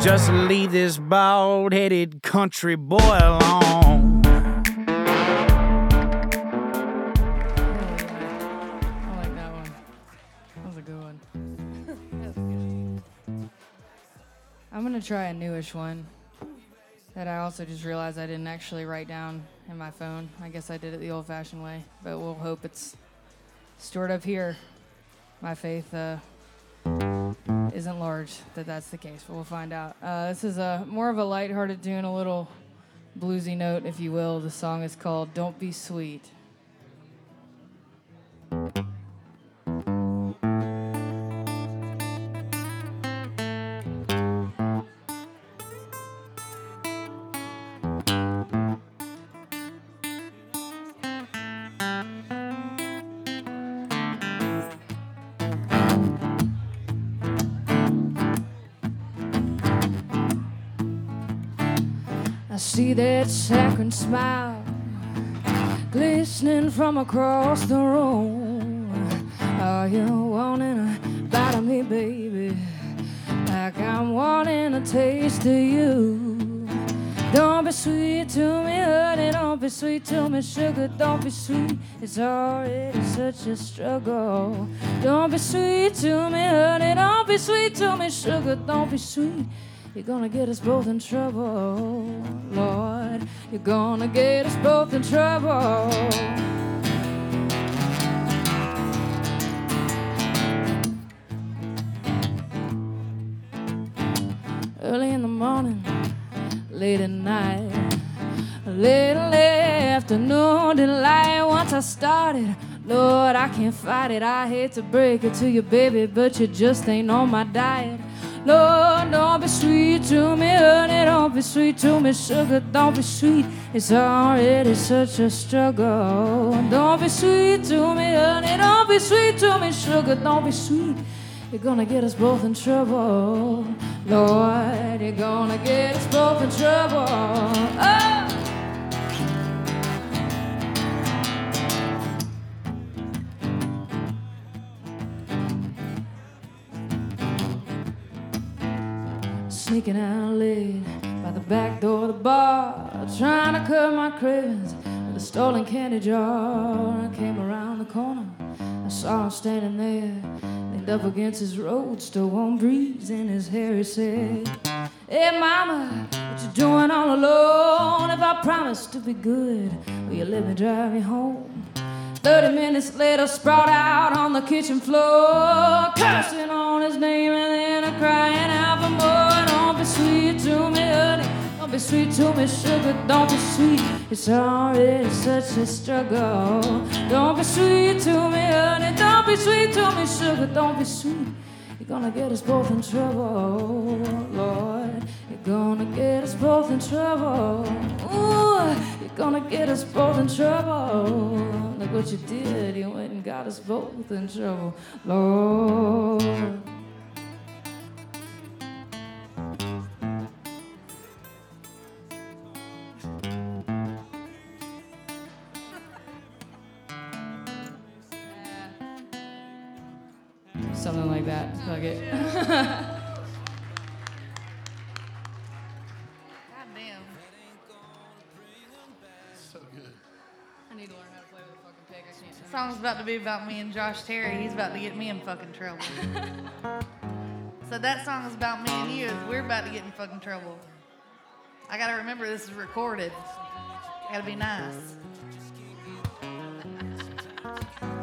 Just leave this bald headed country boy alone. I like that one. That was a good one. I'm gonna try a newish one that I also just realized I didn't actually write down in my phone. I guess I did it the old-fashioned way, but we'll hope it's stored up here. My faith uh, isn't large that that's the case, but we'll find out. Uh, this is a more of a lighthearted tune, a little bluesy note, if you will. The song is called "Don't Be Sweet." That saccharine smile glistening from across the room. Are you wanting a bite of me, baby? Like I'm wanting a taste of you. Don't be sweet to me, honey. Don't be sweet to me, sugar. Don't be sweet. It's already such a struggle. Don't be sweet to me, honey. Don't be sweet to me, sugar. Don't be sweet. You're gonna get us both in trouble, Lord. You're gonna get us both in trouble. Early in the morning, late at night, late in the afternoon delight. Once I started, Lord, I can't fight it. I hate to break it to you, baby, but you just ain't on my diet. Lord, don't be sweet to me, honey. Don't be sweet to me, sugar. Don't be sweet. It's already such a struggle. Don't be sweet to me, honey. Don't be sweet to me, sugar. Don't be sweet. You're gonna get us both in trouble, Lord. You're gonna get us both in trouble. Oh! Sneaking out late by the back door of the bar, trying to curb my cravings with a stolen candy jar. I came around the corner, I saw him standing there, leaned up against his roadster, warm breeze in his hair. He said, Hey, mama, what you doing all alone? If I promise to be good, will you let me drive you home? Thirty minutes later, sprawled out on the kitchen floor, cursing on his name and then a crying out for more. Don't be sweet to me, honey. Don't be sweet to me, sugar. Don't be sweet. It's already such a struggle. Don't be sweet to me, honey. Don't be sweet to me, sugar. Don't be sweet. You're gonna get us both in trouble, Lord. You're gonna get us both in trouble. Ooh, you're gonna get us both in trouble. Look what you did. You went and got us both in trouble, Lord. That. Fuck it. Goddamn. I need to learn how to play with a fucking pick. I can't. Song's about to be about me and Josh Terry. He's about to get me in fucking trouble. so that song is about me and you. We're about to get in fucking trouble. I gotta remember this is recorded. Gotta be nice.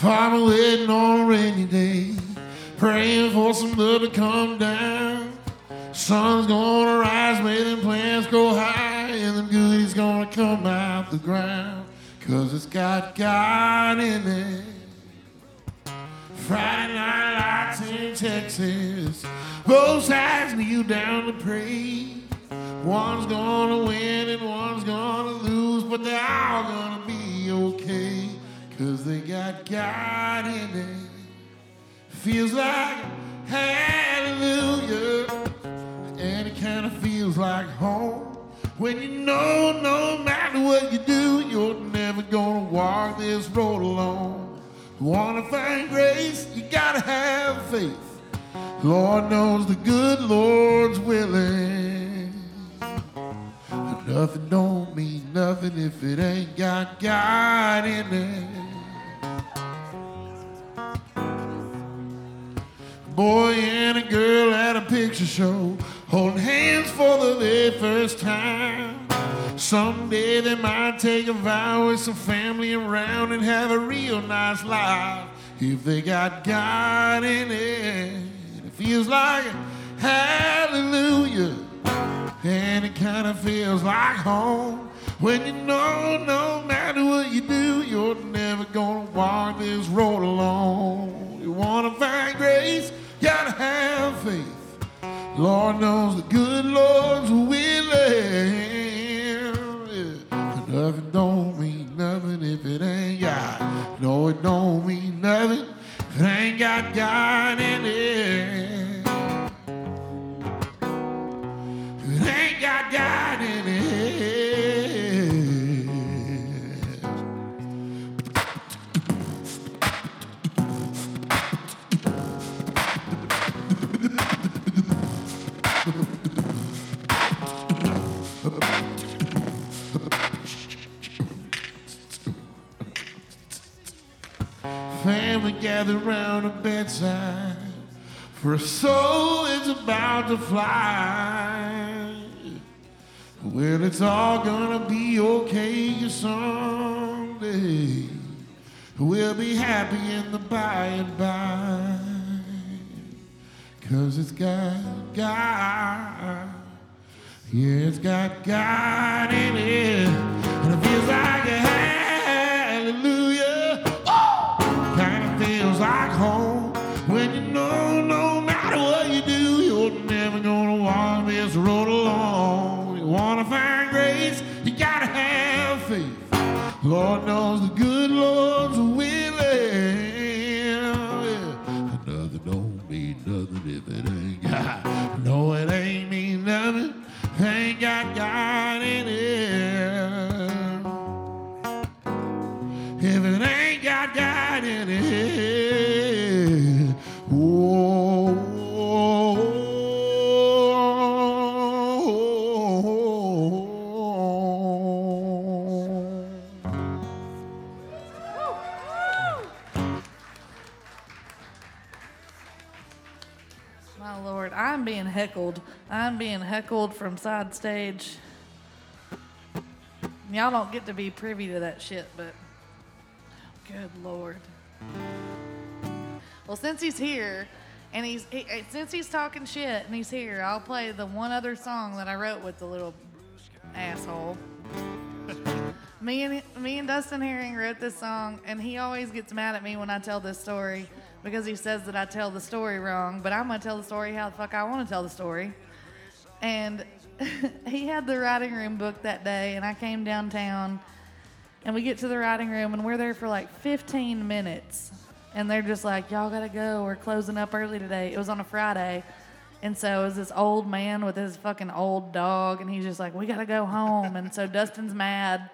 Farmer waiting on a rainy day, praying for some blood to come down. Sun's gonna rise, them plants grow high, and the goodies gonna come out the ground. Cause it's got God in it. Friday night lights in Texas. Both sides kneel down to pray. One's gonna win and one's gonna lose, but they're all gonna be okay. Cause they got God in it. Feels like hallelujah. And it kinda feels like home. When you know no matter what you do, you're never gonna walk this road alone. Wanna find grace, you gotta have faith. Lord knows the good Lord's willing. Nothing don't mean nothing if it ain't got God in it. Boy and a girl at a picture show, holding hands for the very first time. Someday they might take a vow with some family around and have a real nice life. If they got God in it, it feels like hallelujah. And it kind of feels like home when you know no matter what you do, you're never gonna walk this road alone. You wanna find grace, gotta have faith. Lord knows the good Lord's willing. But nothing don't mean nothing if it ain't God. No, it don't mean nothing if it ain't got God in it. It ain't God in it. Family gathered round a bedside, a soul is about to fly. Well, it's all gonna be okay someday. We'll be happy in the by and by. Cause it's got God. Yeah, it's got God in it. And it feels like a hallelujah. Lord knows the heckled from side stage. Y'all don't get to be privy to that shit, but good lord. Well, since he's here, and he's he, eh, since he's talking shit and he's here, I'll play the one other song that I wrote with the little asshole. me and me and Dustin Herring wrote this song, and he always gets mad at me when I tell this story because he says that I tell the story wrong. But I'm gonna tell the story how the fuck I want to tell the story. And he had the writing room booked that day, and I came downtown, and we get to the writing room, and we're there for like 15 minutes, and they're just like, "Y'all gotta go. We're closing up early today." It was on a Friday. And so it was this old man with his fucking old dog, and he's just like, "We gotta go home." And so Dustin's mad,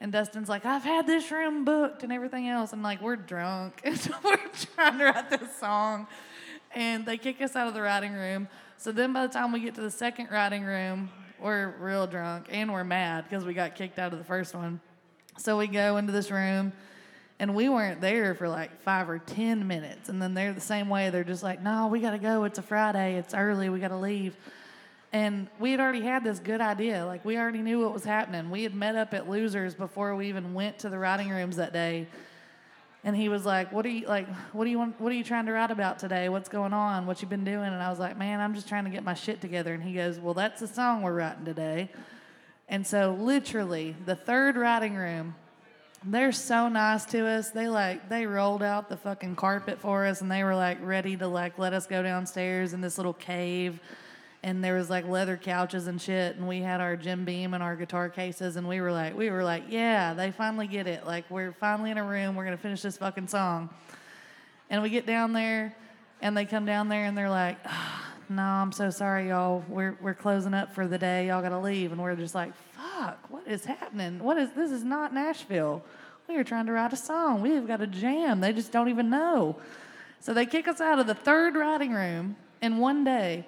and Dustin's like, "I've had this room booked and everything else." And like, we're drunk, and so we're trying to write this song, and they kick us out of the writing room. So then, by the time we get to the second writing room, we're real drunk and we're mad because we got kicked out of the first one. So we go into this room and we weren't there for like five or ten minutes. And then they're the same way. They're just like, no, we got to go. It's a Friday. It's early. We got to leave. And we had already had this good idea. Like, we already knew what was happening. We had met up at Losers before we even went to the writing rooms that day. And he was like, "What are you like? What do you want? What are you trying to write about today? What's going on? What you been doing?" And I was like, "Man, I'm just trying to get my shit together." And he goes, "Well, that's the song we're writing today." And so, literally, the third writing room, they're so nice to us. They like they rolled out the fucking carpet for us, and they were like ready to like let us go downstairs in this little cave and there was like leather couches and shit and we had our Jim Beam and our guitar cases and we were like we were like yeah they finally get it. Like we're finally in a room. We're gonna finish this fucking song. And we get down there and they come down there and they're like oh, no I'm so sorry y'all. We're we're closing up for the day. Y'all gotta leave. And we're just like fuck what is happening? What is this is not Nashville. We are trying to write a song. We've got a jam. They just don't even know. So they kick us out of the third writing room in one day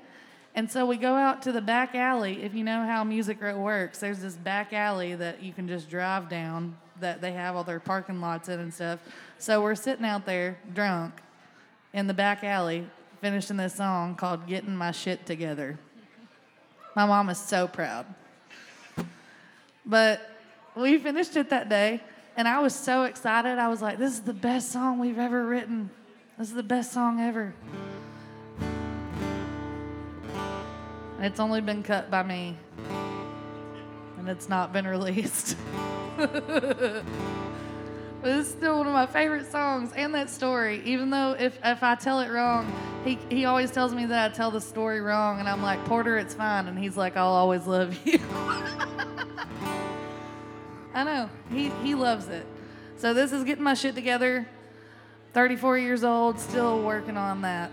and so we go out to the back alley. If you know how Music Row works, there's this back alley that you can just drive down that they have all their parking lots in and stuff. So we're sitting out there drunk in the back alley finishing this song called Getting My Shit Together. My mom is so proud. But we finished it that day, and I was so excited. I was like, this is the best song we've ever written. This is the best song ever. It's only been cut by me, and it's not been released. but it's still one of my favorite songs and that story. Even though if, if I tell it wrong, he, he always tells me that I tell the story wrong, and I'm like, Porter, it's fine. And he's like, I'll always love you. I know. He, he loves it. So this is getting my shit together. 34 years old, still working on that.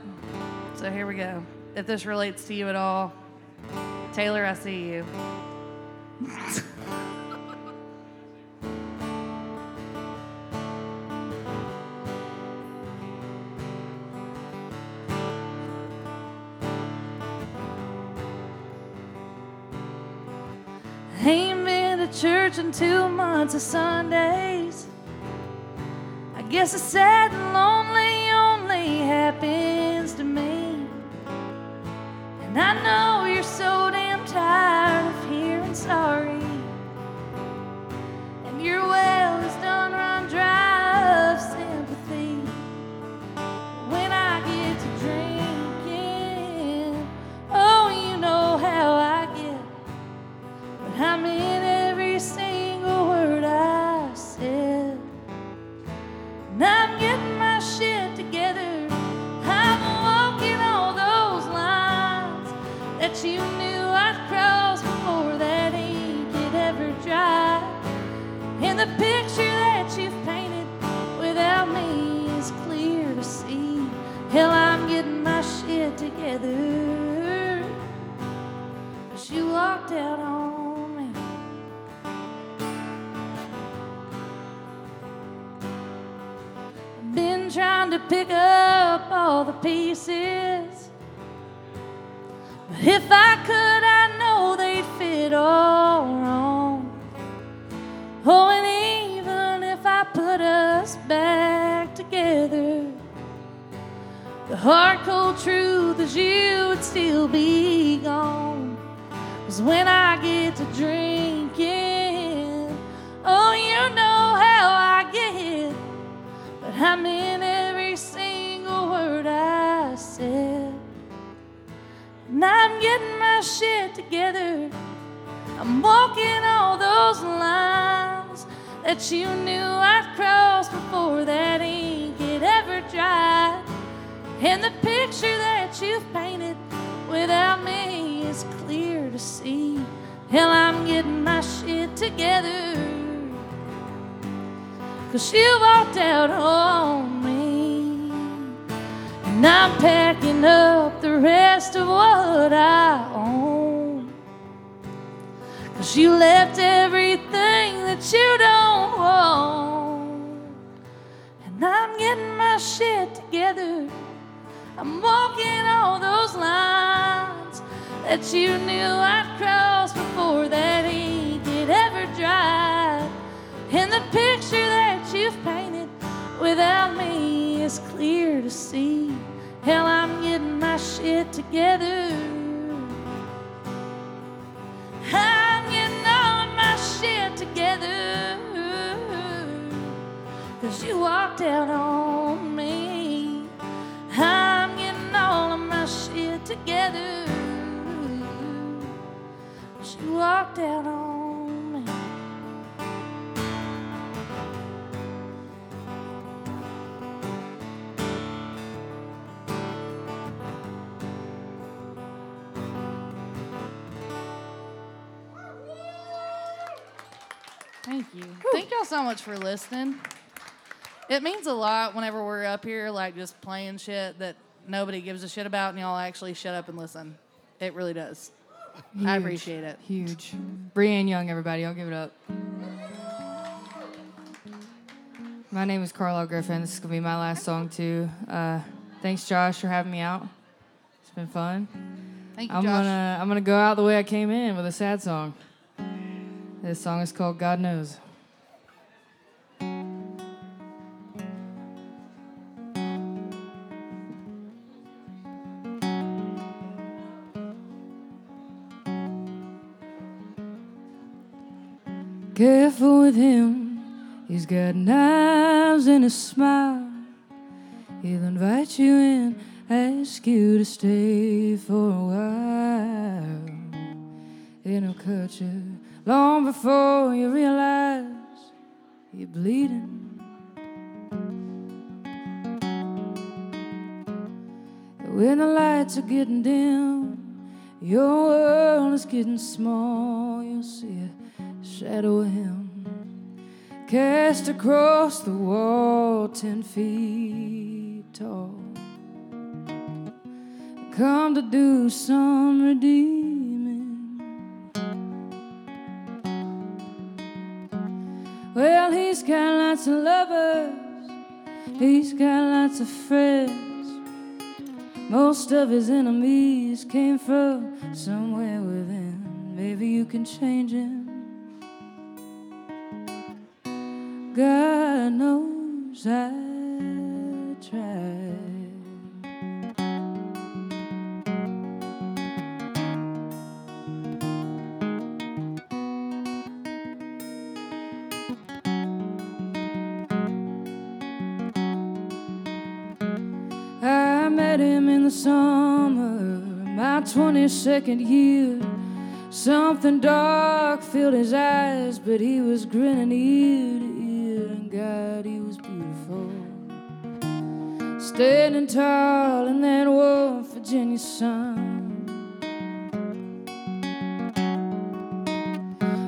So here we go. If this relates to you at all, Taylor, I see you. Ain't been to church in two months of Sundays. I guess it's sad and lonely only happens to me. And I know you're so damn tired of hearing sorry. And your well is done run dry of sympathy. When I get to drinking, oh, you know how I get. But I meant every single word I said. And I'm Hell, I'm getting my shit together. She walked out on me. I've been trying to pick up all the pieces. But if I could, I know they'd fit all wrong. Oh, and even if I put us back together, the hard, cold truth is you would still be gone. Cause when I get to drinking, oh, you know how I get. But I meant every single word I said. And I'm getting my shit together. I'm walking all those lines that you knew I'd cross before that ink had ever dried. And the picture that you've painted without me is clear to see. Hell, I'm getting my shit together. Cause you walked out on me. And I'm packing up the rest of what I own. Cause you left everything that you don't want. And I'm getting my shit together. I'm walking all those lines that you knew I'd cross before that ink had ever dried. And the picture that you've painted without me is clear to see. Hell, I'm getting my shit together. I'm getting all my shit together. Cause you walked out on me. Shit together. She walked out on me. Thank you. Thank y'all so much for listening. It means a lot whenever we're up here, like just playing shit that nobody gives a shit about, and y'all actually shut up and listen. It really does. I appreciate it. Huge. Brienne Young, everybody. I'll give it up. My name is Carlisle Griffin. This is going to be my last song, too. Uh, thanks, Josh, for having me out. It's been fun. Thank you, I'm Josh. gonna I'm gonna go out the way I came in with a sad song. This song is called God Knows. With him, he's got knives and a smile. He'll invite you in, ask you to stay for a while. And he'll cut you long before you realize you're bleeding. When the lights are getting dim, your world is getting small. You'll see a shadow of him cast across the wall, ten feet tall. Come to do some redeeming. Well, he's got lots of lovers, he's got lots of friends. Most of his enemies came from somewhere within. Maybe you can change him. God knows I tried. I met him in the summer, my 22nd year. Something dark filled his eyes, but he was grinning ear Standing tall in that warm Virginia sun.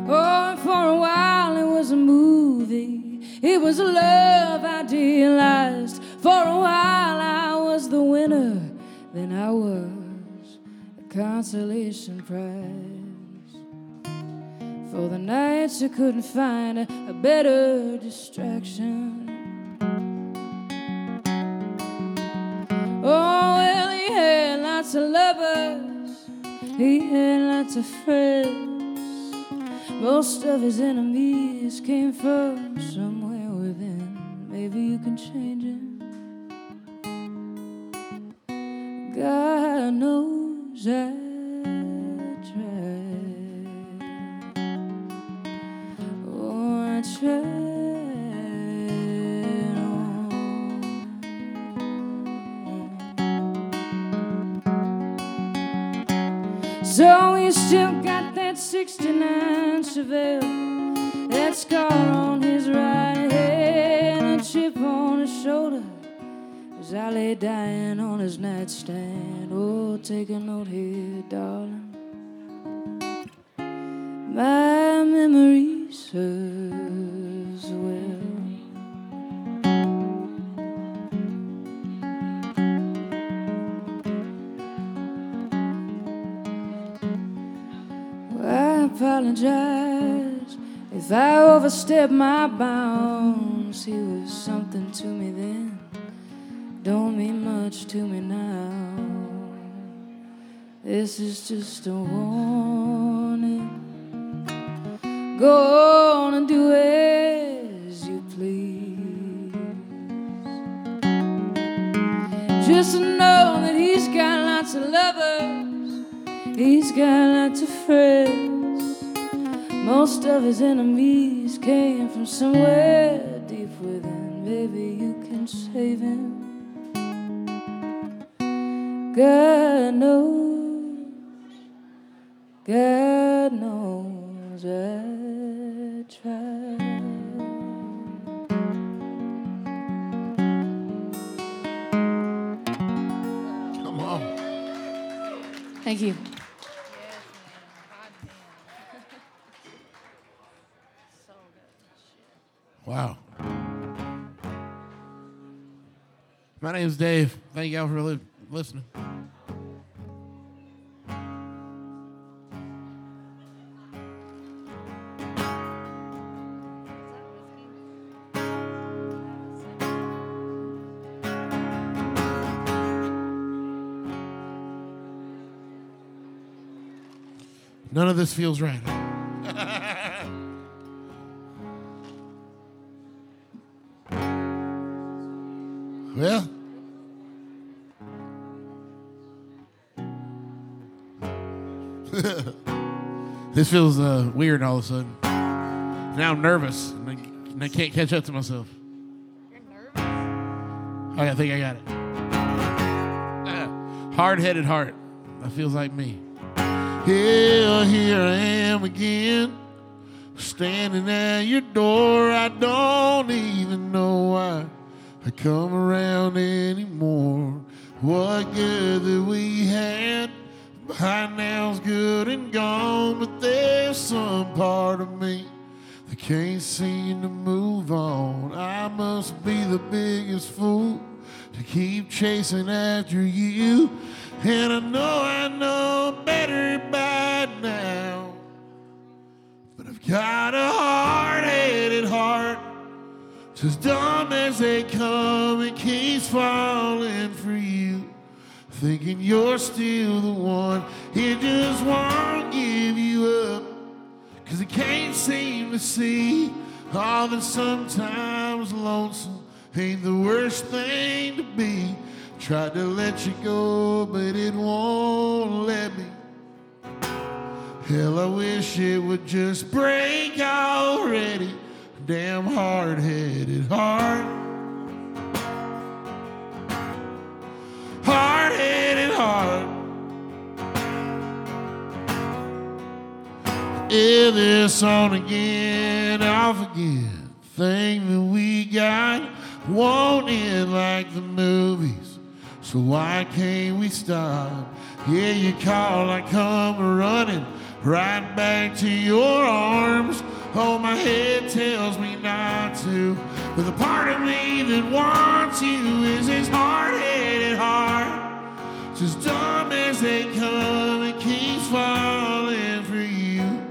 Oh, and for a while it was a movie. It was a love idealized. For a while I was the winner, then I was a consolation prize. For the nights I couldn't find a, a better distraction. Lots of lovers, he had lots of friends. Most of his enemies came from somewhere within. Maybe you can change him. God knows I So he still got that 69 Chevelle, that scar on his right hand, and a chip on his shoulder. As I lay dying on his nightstand, oh, take a note here, darling. My memory serves apologize if I overstepped my bounds. He was something to me then don't mean much to me now. This is just a warning. Go on and do as you please. Just know that he's got lots of lovers, he's got lots of friends. Most of his enemies came from somewhere deep within. Maybe you shaving. God knows, God knows I tried. Come on. Thank you. Wow. My name is Dave. Thank y'all for li- listening. None of this feels right. Well, this feels uh, weird all of a sudden. Now I'm nervous and I, and I can't catch up to myself. You're nervous. I think I got it. Hard headed heart. That feels like me. Yeah, here I am again. Standing at your door. I don't even know come around anymore. What good that we had by now's good and gone. But there's some part of me that can't seem to move on. I must be the biggest fool to keep chasing after you. And I know I know better by now. But I've got a hard headed heart. As dumb as they come, and keeps falling for you. Thinking you're still the one, it just won't give you up. Cause it can't seem to see all that sometimes lonesome ain't the worst thing to be. Tried to let you go, but it won't let me. Hell, I wish it would just break already. Damn hard headed heart. Hard headed heart. Yeah, this on again, off again. Thing that we got won't end like the movies. So why can't we stop? Yeah, you call, I come running right back to your arms. Oh, my head tells me not to. But the part of me that wants you is this hard-headed heart. It's as dumb as they come, it keeps falling for you.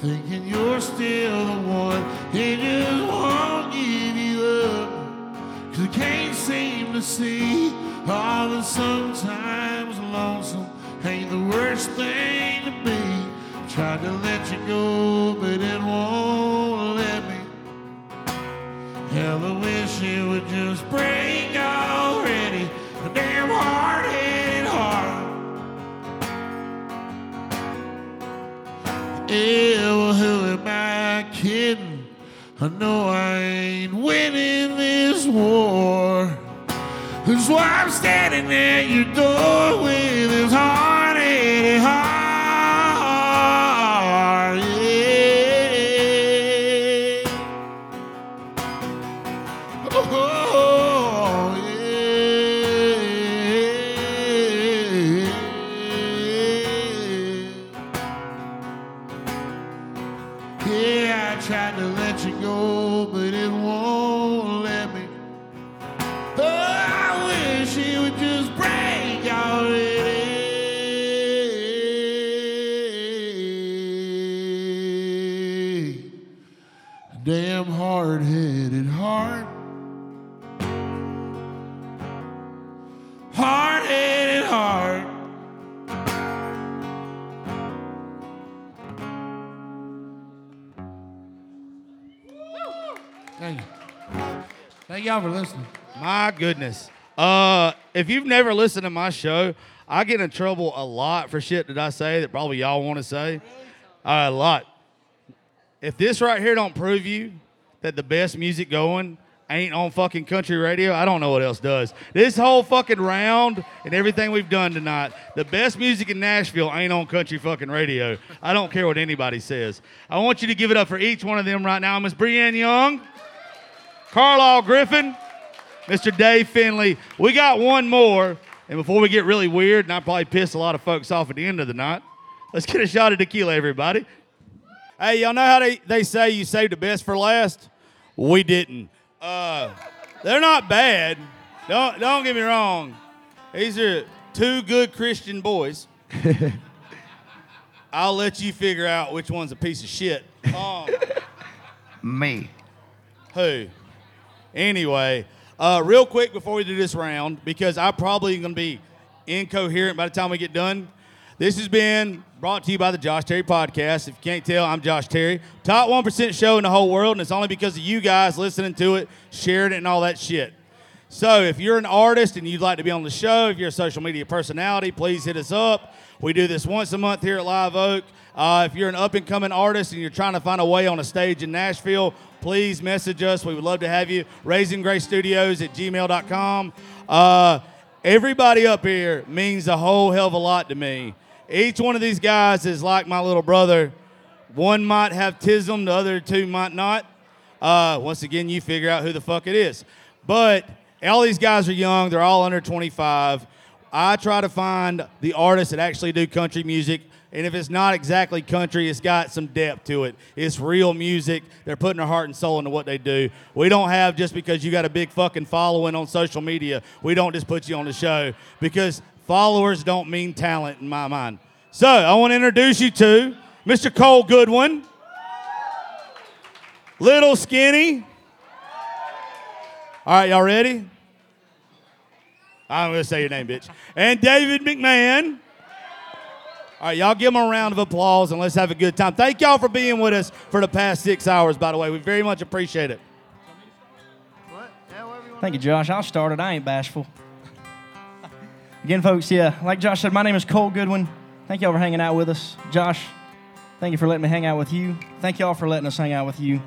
Thinking you're still the one, it just won't give you up. Cause I can't seem to see all that sometimes lonesome ain't the worst thing to be. Tried to let you go, but it won't let me. Hell, I wish it would just break already. A damn hard-headed heart. Yeah, well, who am I kidding? I know I ain't winning this war. That's why I'm standing at your door goodness. Uh, if you've never listened to my show, I get in trouble a lot for shit that I say that probably y'all want to say. Uh, a lot. If this right here don't prove you that the best music going ain't on fucking country radio, I don't know what else does. This whole fucking round and everything we've done tonight, the best music in Nashville ain't on country fucking radio. I don't care what anybody says. I want you to give it up for each one of them right now. Miss Brienne Young, Carlisle Griffin, Mr. Dave Finley. We got one more, and before we get really weird, and I probably piss a lot of folks off at the end of the night, let's get a shot of tequila, everybody. Hey, y'all know how they, they say you saved the best for last? We didn't. Uh, they're not bad. Don't don't get me wrong. These are two good Christian boys. I'll let you figure out which one's a piece of shit. Um, Me. who? Anyway, uh, real quick before we do this round, because I'm probably going to be incoherent by the time we get done. This has been brought to you by the Josh Terry Podcast. If you can't tell, I'm Josh Terry. Top 1% show in the whole world, and it's only because of you guys listening to it, sharing it, and all that shit. So if you're an artist and you'd like to be on the show, if you're a social media personality, please hit us up. We do this once a month here at Live Oak. Uh, if you're an up and coming artist and you're trying to find a way on a stage in Nashville, please message us. We would love to have you. Raising Grace Studios at gmail.com. Uh, everybody up here means a whole hell of a lot to me. Each one of these guys is like my little brother. One might have tism, the other two might not. Uh, once again, you figure out who the fuck it is. But all these guys are young, they're all under 25. I try to find the artists that actually do country music. And if it's not exactly country, it's got some depth to it. It's real music. They're putting their heart and soul into what they do. We don't have just because you got a big fucking following on social media, we don't just put you on the show because followers don't mean talent in my mind. So I want to introduce you to Mr. Cole Goodwin, Little Skinny. All right, y'all ready? I'm going to say your name, bitch. And David McMahon. All right, y'all give them a round of applause and let's have a good time. Thank y'all for being with us for the past six hours, by the way. We very much appreciate it. Thank you, Josh. I'll start it. I ain't bashful. Again, folks, yeah, like Josh said, my name is Cole Goodwin. Thank y'all for hanging out with us. Josh, thank you for letting me hang out with you. Thank y'all for letting us hang out with you.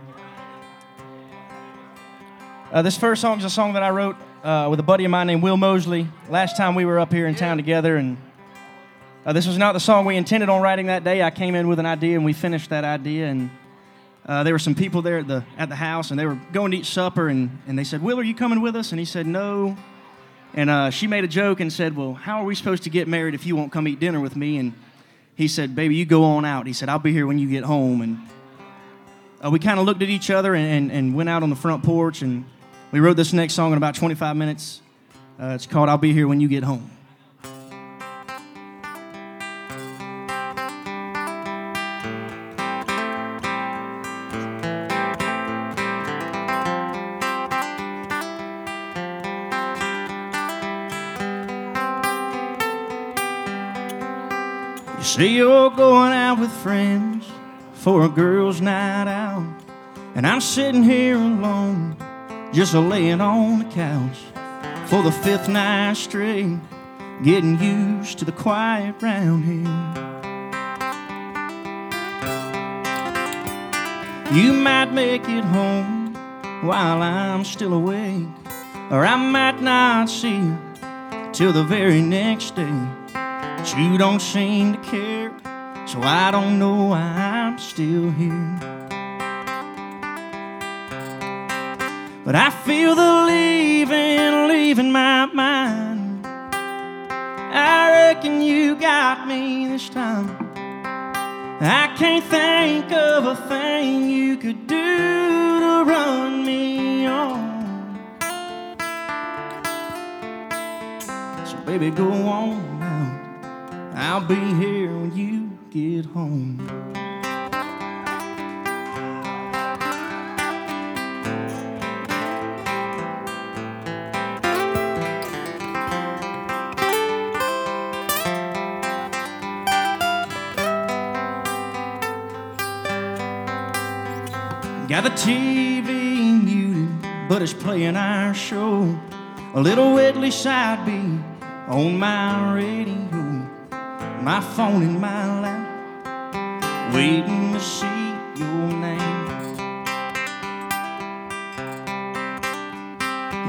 Uh, this first song is a song that I wrote uh, with a buddy of mine named Will Moseley. Last time we were up here in town together, and uh, this was not the song we intended on writing that day. I came in with an idea, and we finished that idea, and uh, there were some people there at the at the house, and they were going to eat supper, and, and they said, "Will, are you coming with us?" And he said, "No." And uh, she made a joke and said, "Well, how are we supposed to get married if you won't come eat dinner with me?" And he said, "Baby, you go on out." He said, "I'll be here when you get home." And uh, we kind of looked at each other and, and, and went out on the front porch, and we wrote this next song in about 25 minutes. Uh, it's called "I'll Be Here When You Get Home." Say you're going out with friends for a girl's night out, and I'm sitting here alone, just laying on the couch for the fifth night straight, getting used to the quiet round here. You might make it home while I'm still awake, or I might not see you till the very next day. But you don't seem to care, so I don't know why I'm still here. But I feel the leaving, leaving my mind. I reckon you got me this time. I can't think of a thing you could do to run me on. So, baby, go on. I'll be here when you get home. Got the TV muted, but it's playing our show. A little Whitley side B on my radio. My phone in my lap, waiting to see your name.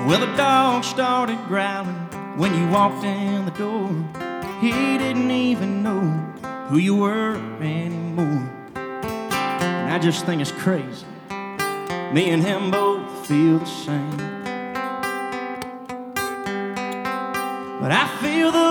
Well, the dog started growling when you walked in the door. He didn't even know who you were anymore. And I just think it's crazy. Me and him both feel the same. But I feel the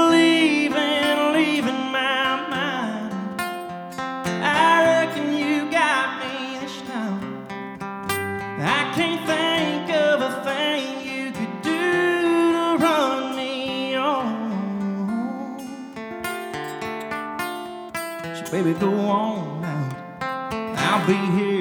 baby, go on out. I'll be here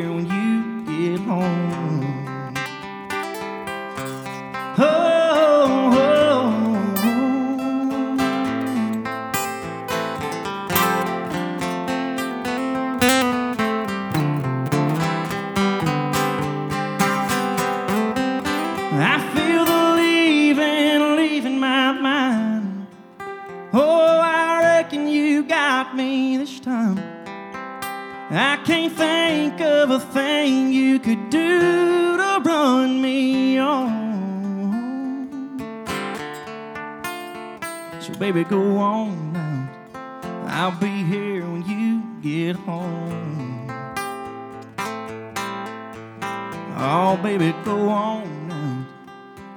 Oh, baby, go on now.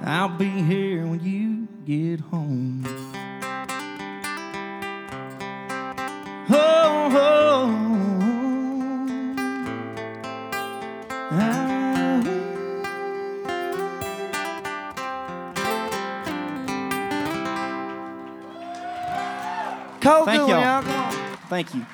I'll be here when you get home. Oh, oh, oh. Cold Thank y'all. y'all. Come on. Thank you.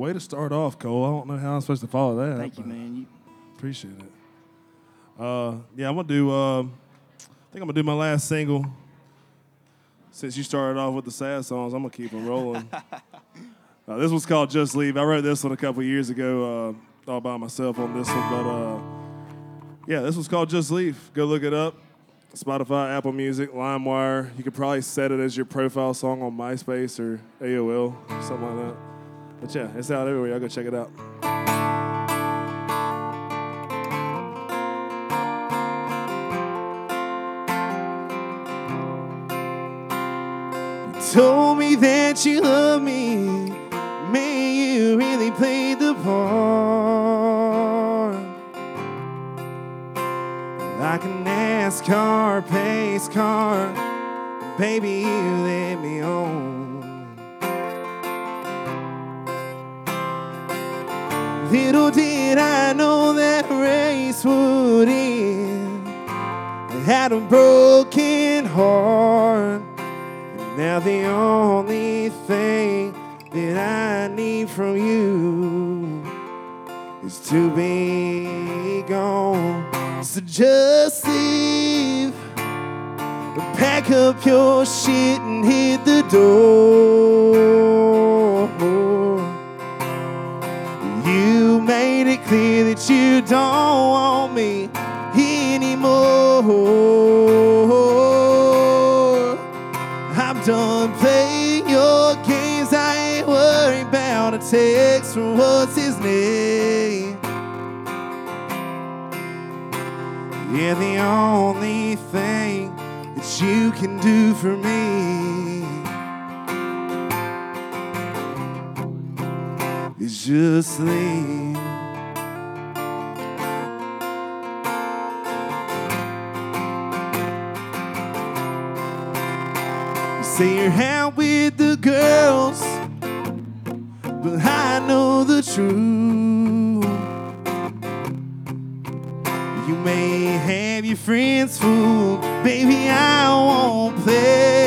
Way to start off, Cole. I don't know how I'm supposed to follow that. Thank you, man. You, Appreciate it. Uh, yeah, I'm gonna do. Uh, I think I'm gonna do my last single. Since you started off with the sad songs, I'm gonna keep them rolling. uh, this one's called "Just Leave." I wrote this one a couple years ago, uh, all by myself on this one. But uh, yeah, this one's called "Just Leave." Go look it up. Spotify, Apple Music, LimeWire. You could probably set it as your profile song on MySpace or AOL, something like that. But yeah, it's out everywhere. Y'all go check it out. Told me that you love me. Man, you really played the part. Like a NASCAR pace car. Baby, you let I know that race would end. I had a broken heart. And now the only thing that I need from you is to be gone. So just leave. Pack up your shit and hit the door. Clear that you don't want me anymore. I'm done playing your games. I ain't worried about a text from what's his name. Yeah, the only thing that you can do for me is just leave. Say you're out with the girls, but I know the truth. You may have your friends fooled, baby. I won't play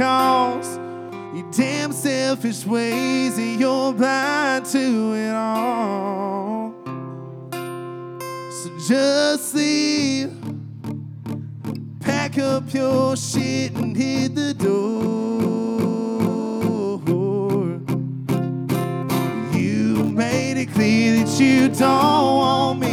you've. Your damn selfish ways and you're blind to it all. So just leave. Pack up your shit and hit the door. You made it clear that you don't want me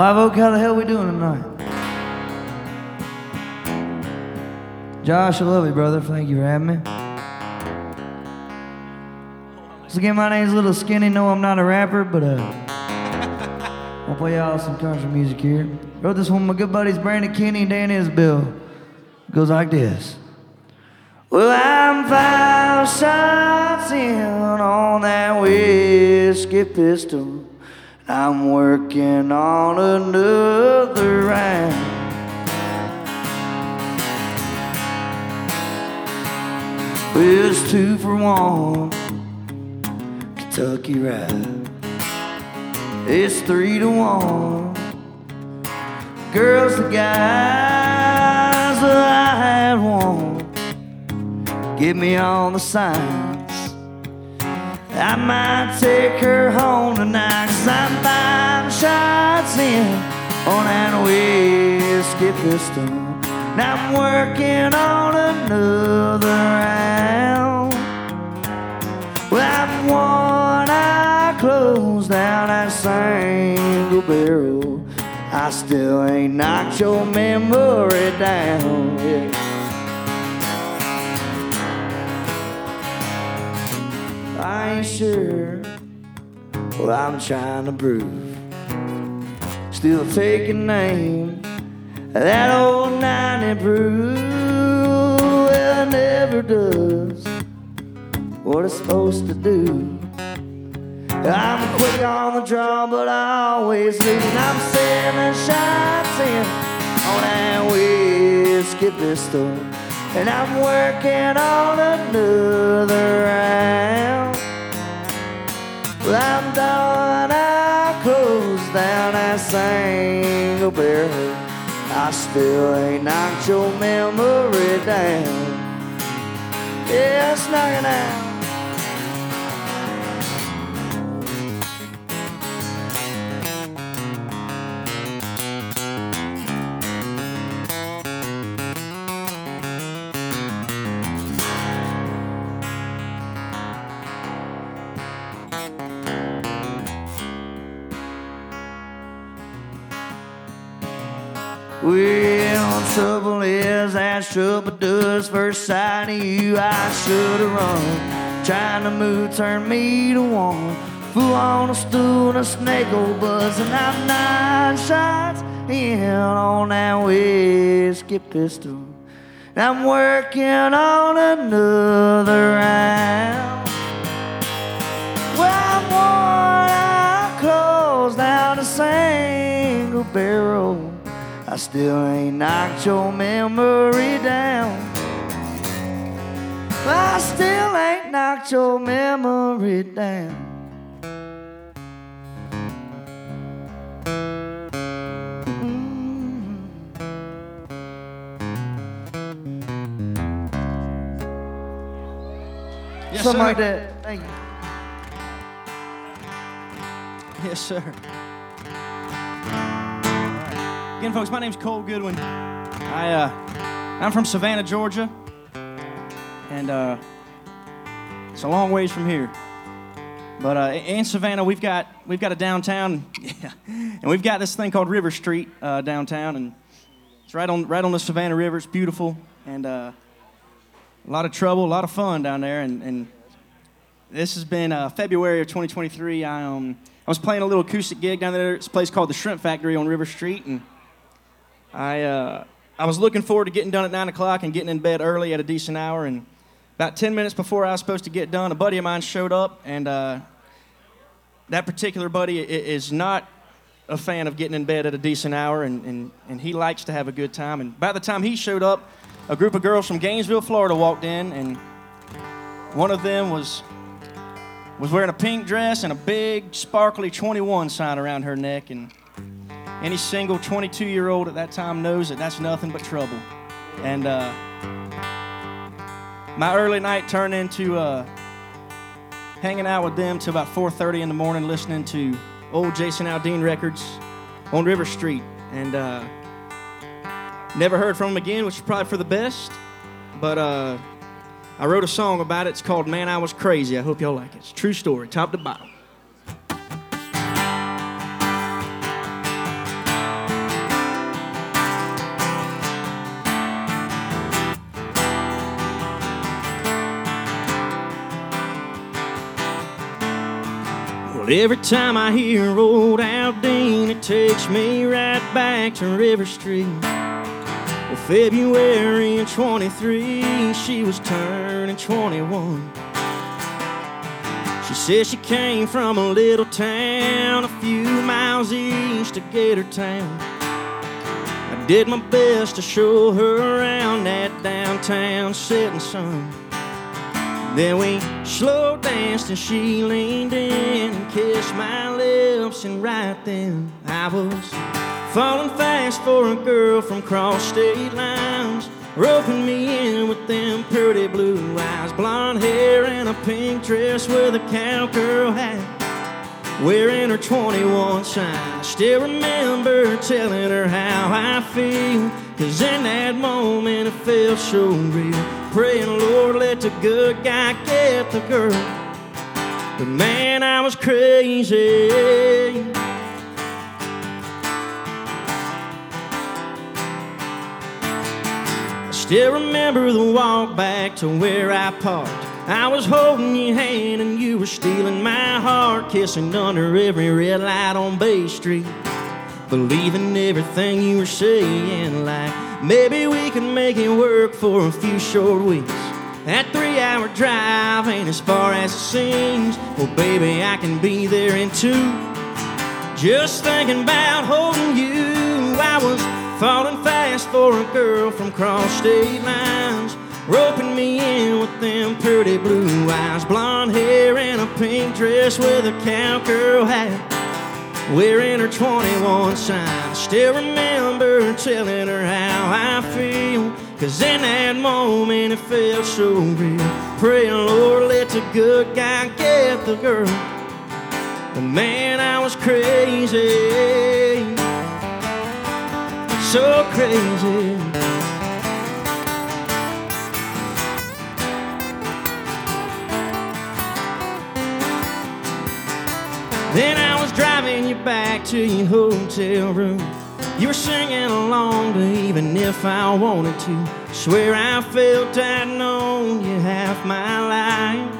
Live Oak, how the hell we doing tonight? Josh, I love you, brother. Thank you for having me. So again, my name's Little Skinny. No, I'm not a rapper, but uh, I'll play y'all some country music here. Wrote this one with my good buddies Brandon Kinney and Dan Isbell. It goes like this. Well, I'm five shots in on that whiskey pistol. I'm working on another round. It's two for one, Kentucky ride. It's three to one, girls to guys. I had one. Give me all the signs. I might take her home tonight, cause I'm five shots in on that whiskey pistol. And I'm working on another round. Well, I'm one eye closed down that single barrel. I still ain't knocked your memory down. Yeah. I ain't sure what I'm trying to prove. Still taking name that old 90 brew. Well, it never does what it's supposed to do. I'm quick on the draw, but I always lose. I'm seven shots in on that whiskey pistol. And I'm working on another round. I'm done, I close down that single barrel. I still ain't knocked your memory down. Yeah, it's knocking out. Well, trouble is, as trouble does, first sight of you, I should have run. Trying to move turned me to one. Fool on a stool and a snake old buzz, and I'm nine shots in on that whiskey pistol. And I'm working on another round. Well, I'm worn out close down a single barrel. Still ain't knocked your memory down. I still ain't knocked your memory down. Yes, Something sir. like that. Thank you. Yes, sir. Again, folks, my name's Cole Goodwin. I, uh, I'm from Savannah, Georgia, and uh, it's a long ways from here. But uh, in Savannah, we've got we've got a downtown, and we've got this thing called River Street uh, downtown, and it's right on right on the Savannah River. It's beautiful, and uh, a lot of trouble, a lot of fun down there, and, and this has been uh, February of 2023. I um I was playing a little acoustic gig down there. It's a place called the Shrimp Factory on River Street, and I uh, I was looking forward to getting done at nine o'clock and getting in bed early at a decent hour. And about ten minutes before I was supposed to get done, a buddy of mine showed up, and uh, that particular buddy is not a fan of getting in bed at a decent hour, and, and, and he likes to have a good time. And by the time he showed up, a group of girls from Gainesville, Florida walked in, and one of them was was wearing a pink dress and a big sparkly 21 sign around her neck and any single 22 year old at that time knows that that's nothing but trouble and uh, my early night turned into uh, hanging out with them till about 4.30 in the morning listening to old jason aldean records on river street and uh, never heard from them again which is probably for the best but uh, I wrote a song about it. It's called Man, I Was Crazy. I hope y'all like it. It's true story, top to bottom. Every time I hear old Aldean, it takes me right back to River Street. Well, February in 23, she was turning 21. She said she came from a little town a few miles east of Gatortown. I did my best to show her around that downtown setting sun. Then we slow danced and she leaned in and kissed my lips, and right then I was falling fast for a girl from cross state lines, roping me in with them pretty blue eyes, blonde hair and a pink dress with a cowgirl hat, wearing her 21 sign. I still remember telling her how I feel, cause in that moment it felt so real. Praying, Lord, let the good guy get the girl. But man, I was crazy. I still remember the walk back to where I parked. I was holding your hand and you were stealing my heart, kissing under every red light on Bay Street. Believing everything you were saying, like maybe we could make it work for a few short weeks. That three hour drive ain't as far as it seems. Well, baby, I can be there in two. Just thinking about holding you, I was falling fast for a girl from cross state lines, roping me in with them pretty blue eyes, blonde hair and a pink dress with a cowgirl hat, wearing her 21 sign. Still remember telling her how I feel, cause in that moment it felt so real. Praying, Lord, let the good guy get the girl. But man, I was crazy. So crazy. Then I was driving you back to your hotel room. You were singing along to even if I wanted to. Swear I felt I'd known you half my life.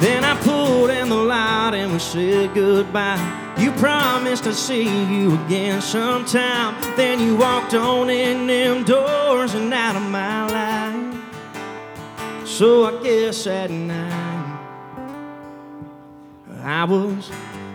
Then I pulled in the lot and we said goodbye. You promised I'd see you again sometime. Then you walked on in them doors and out of my life. So I guess that night I was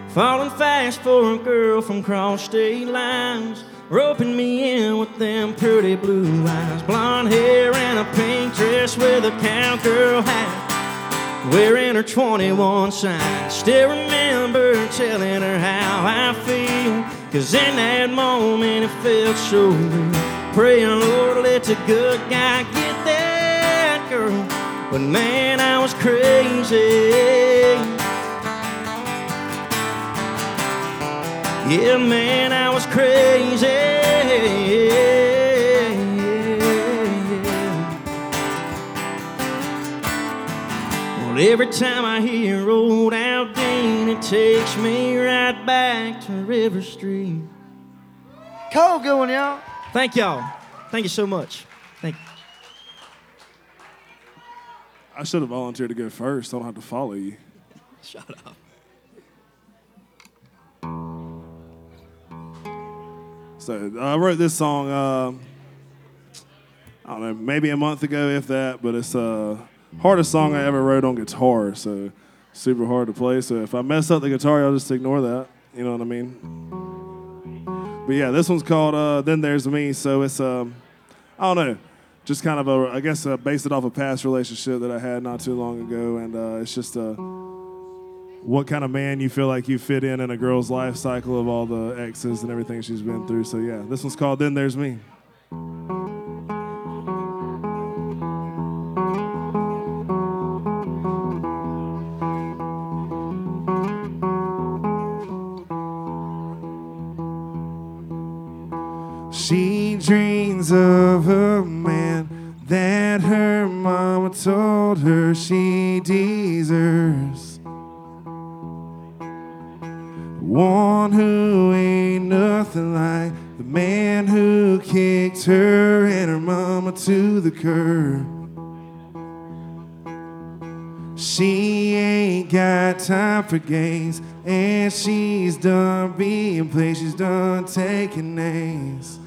falling fast for a girl from cross state lines, roping me in with them pretty blue eyes, blonde hair and a pink dress with a cowgirl hat, wearing her 21 sign. Still remember telling her how I feel, cause in that moment it felt so real. Praying, Lord, let the good guy get that girl. But man, I was crazy. Yeah, man, I was crazy. Well, every time I hear Old Aldean, it takes me right back to River Street. Cole, good one, y'all. Thank y'all. Thank you so much. Thank you. I should have volunteered to go first. I don't have to follow you. Shut up. So I wrote this song. Uh, I don't know, maybe a month ago, if that. But it's the uh, hardest song I ever wrote on guitar. So super hard to play. So if I mess up the guitar, I'll just ignore that. You know what I mean? But yeah, this one's called uh, "Then There's Me." So it's um, I don't know, just kind of a I guess uh, based it off a past relationship that I had not too long ago, and uh, it's just a what kind of man you feel like you fit in in a girl's life cycle of all the exes and everything she's been through. So yeah, this one's called "Then There's Me." She dreams of a man that her mama told her she deserves. One who ain't nothing like the man who kicked her and her mama to the curb. She ain't got time for games, and she's done being played, she's done taking names.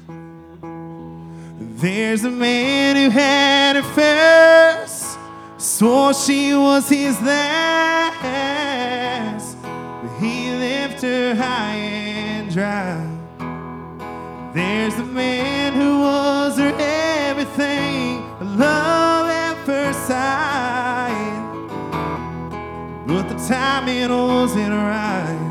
There's a man who had her first, swore she was his last, he left her high and dry. There's the man who was her everything, love at first sight. But the timing wasn't right.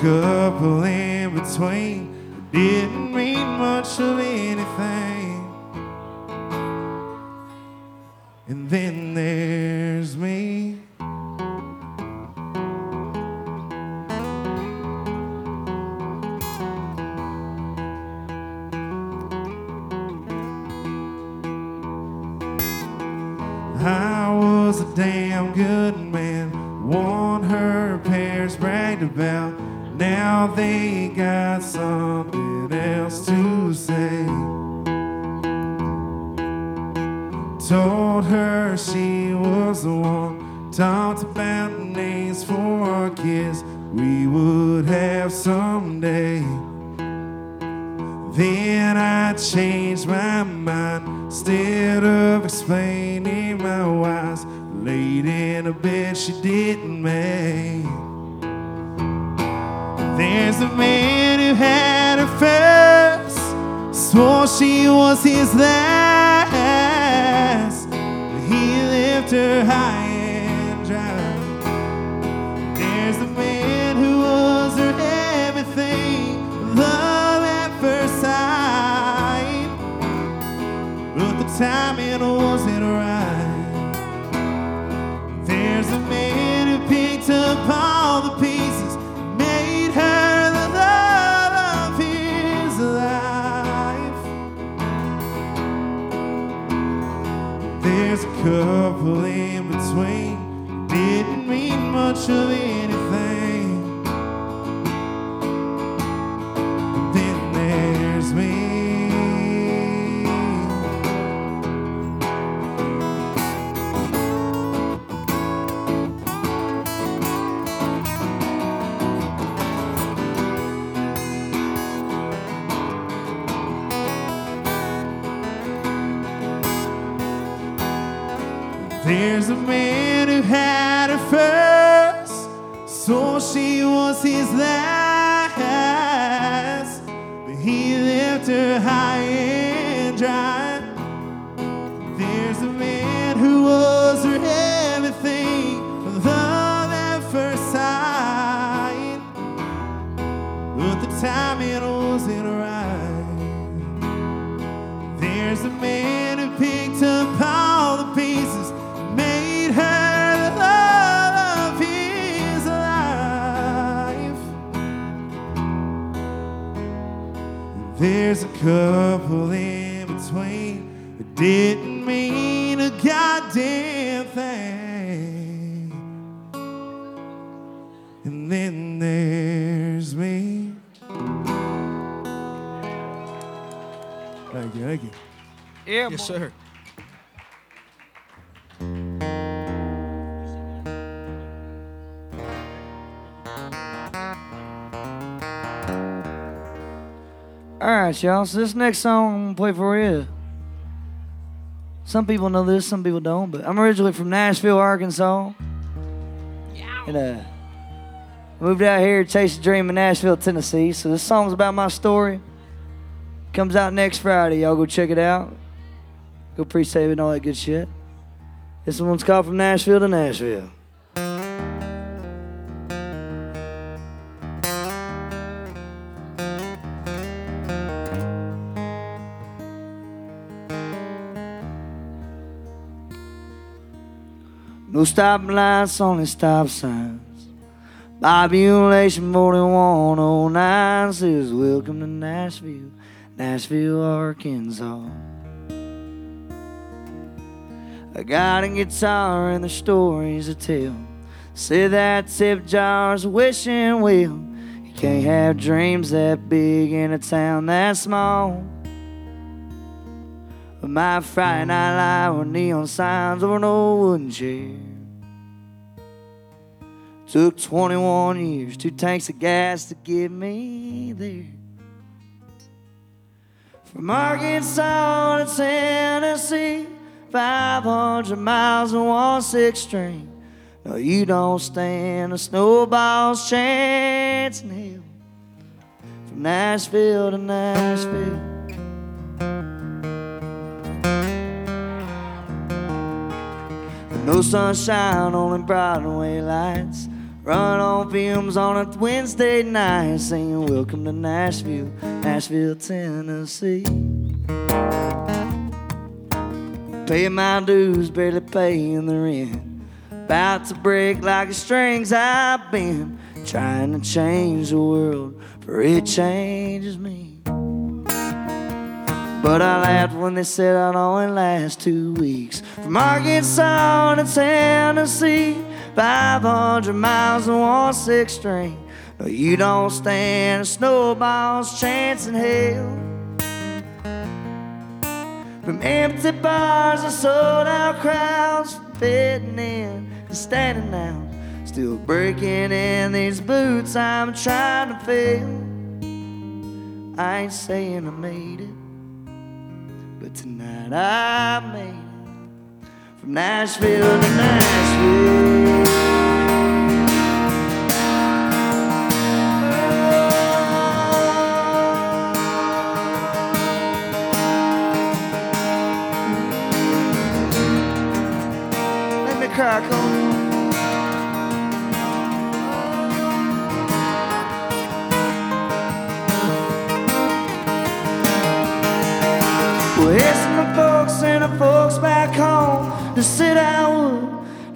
Couple in between didn't mean much of anything. There's a man who had her first, so she was his last. Couple in between that didn't mean a goddamn thing. And then there's me. Thank you, thank you. Yeah, yes, sir. Right, y'all. So this next song I'm gonna play for you. Some people know this, some people don't. But I'm originally from Nashville, Arkansas. And uh, moved out here to chase a dream in Nashville, Tennessee. So this song's about my story. Comes out next Friday. Y'all go check it out. Go pre-save it and all that good shit. This one's called From Nashville to Nashville. No stopping lights, only stop signs. Population 4109 says, Welcome to Nashville, Nashville, Arkansas. I got a guitar and the stories to tell. Say that tip jar's wishing well. You can't have dreams that big in a town that small. But my Friday night light with neon signs over an old wooden chair. Took 21 years, two tanks of gas to get me there. From Arkansas to Tennessee, 500 miles and one six string. No, you don't stand a snowball's chance in hell. From Nashville to Nashville. No sunshine, only Broadway lights. Run on films on a Wednesday night, singing Welcome to Nashville, Nashville, Tennessee. Paying my dues, barely paying the rent. About to break like the strings I've been trying to change the world, for it changes me. But I laughed when they said I'd only last two weeks. From Arkansas to Tennessee, 500 miles and one six string. No, you don't stand a snowball's chance in hell. From empty bars and sold out crowds, fitting in to standing out. Still breaking in these boots I'm trying to fill. I ain't saying I made it. But tonight I made it from Nashville to Nashville.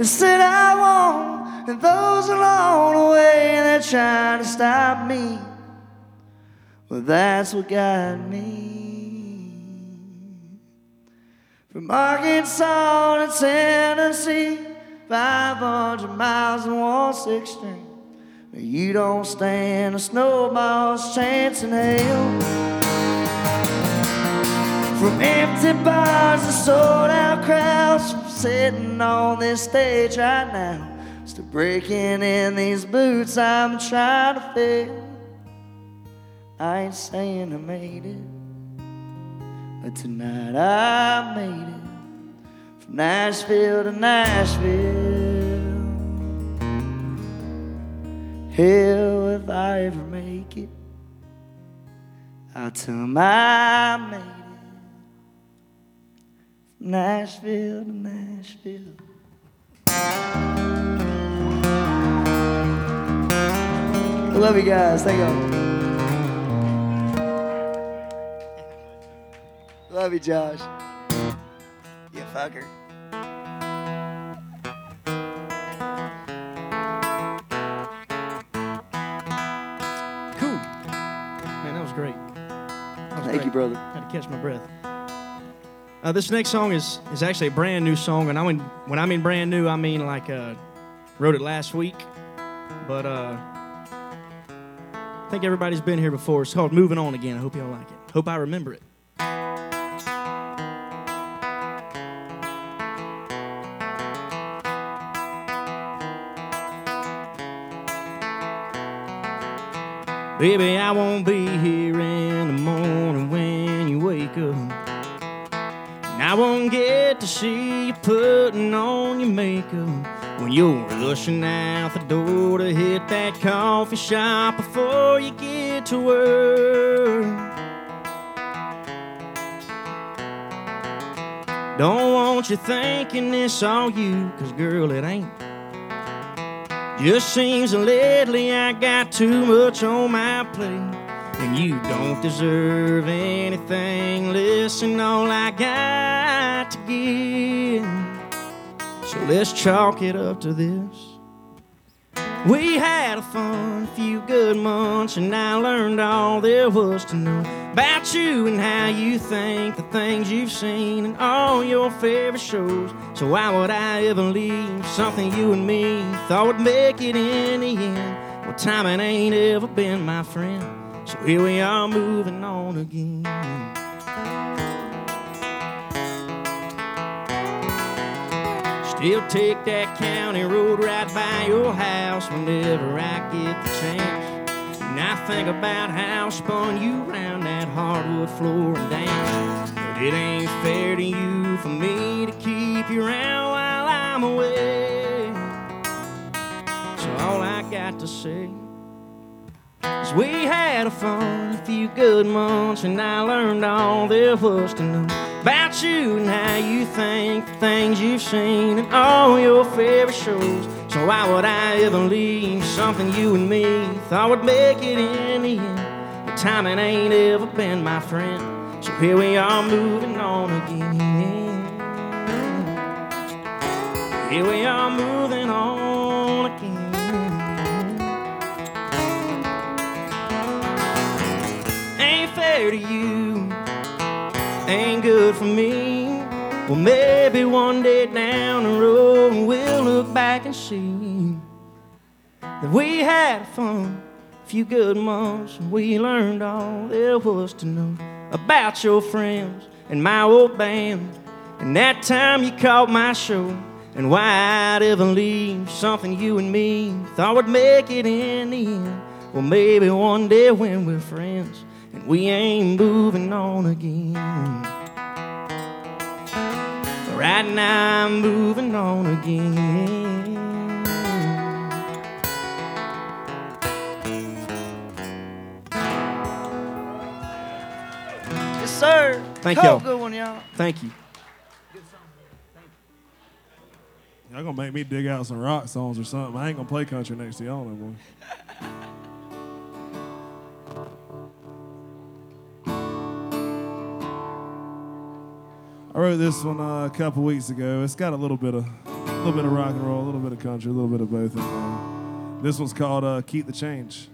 City I want, and those along the way that trying to stop me. Well, that's what got me. From Arkansas to Tennessee, 500 miles and one six string. You don't stand a snowball's chance in hell. From empty bars and sold out crowds, from sitting on this stage right now, still breaking in these boots I'm trying to fill. I ain't saying I made it, but tonight I made it from Nashville to Nashville. Hell, if I ever make it, I'll tell made it. Nashville to Nashville. I love you guys. Thank you. Love you, Josh. You fucker. Cool. Man, that was great. That was Thank you, brother. I Had to catch my breath. Uh, this next song is is actually a brand new song, and I mean when I mean brand new, I mean like uh, wrote it last week, but uh, I think everybody's been here before. It's called "Moving On Again." I hope y'all like it. Hope I remember it. Baby, I won't be here I won't get to see you putting on your makeup when you're rushing out the door to hit that coffee shop before you get to work. Don't want you thinking this all you, cause girl, it ain't. Just seems lately I got too much on my plate. And you don't deserve anything less than all I got to give. So let's chalk it up to this. We had a fun few good months, and I learned all there was to know about you and how you think, the things you've seen, and all your favorite shows. So why would I ever leave something you and me thought would make it in the end? Well, timing ain't ever been my friend. So here we are moving on again. Still take that county road right by your house whenever I get the chance. And I think about how I spun you round that hardwood floor and dance. But it ain't fair to you for me to keep you around while I'm away. So all I got to say is we had a fun few good months, and I learned all there was to know about you and how you think, the things you've seen, and all your favorite shows. So why would I ever leave something you and me thought would make it in the end? But timing ain't ever been my friend. So here we are moving on again. Here we are moving on fair to you, ain't good for me. Well, maybe one day down the road we'll look back and see that we had fun, a few good months, and we learned all there was to know about your friends and my old band. And that time you caught my show, and why I'd ever leave something you and me thought would make it in the end. Well, maybe one day when we're friends and we ain't moving on again. But right now I'm moving on again. Yes, sir. Thank Cool, y'all. Good one, y'all. Thank you. Y'all gonna make me dig out some rock songs or something. I ain't gonna play country next to y'all no more. I wrote this one uh, a couple weeks ago. It's got a little bit of, a little bit of rock and roll, a little bit of country, a little bit of both. this one's called uh, "Keep the Change."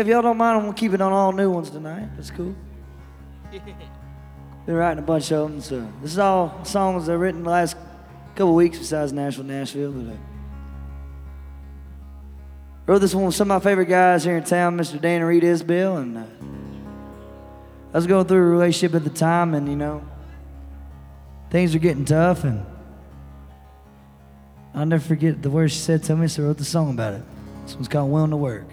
If y'all don't mind, I'm gonna keep it on all new ones tonight. That's cool. Been writing a bunch of them, so this is all songs I've written the last couple weeks besides Nashville, Nashville. But, uh, wrote this one with some of my favorite guys here in town, Mr. Dan Reed Isbell, and uh, I was going through a relationship at the time, and you know, things were getting tough, and I'll never forget the words she said to me, so I wrote the song about it. This one's called Willing to Work.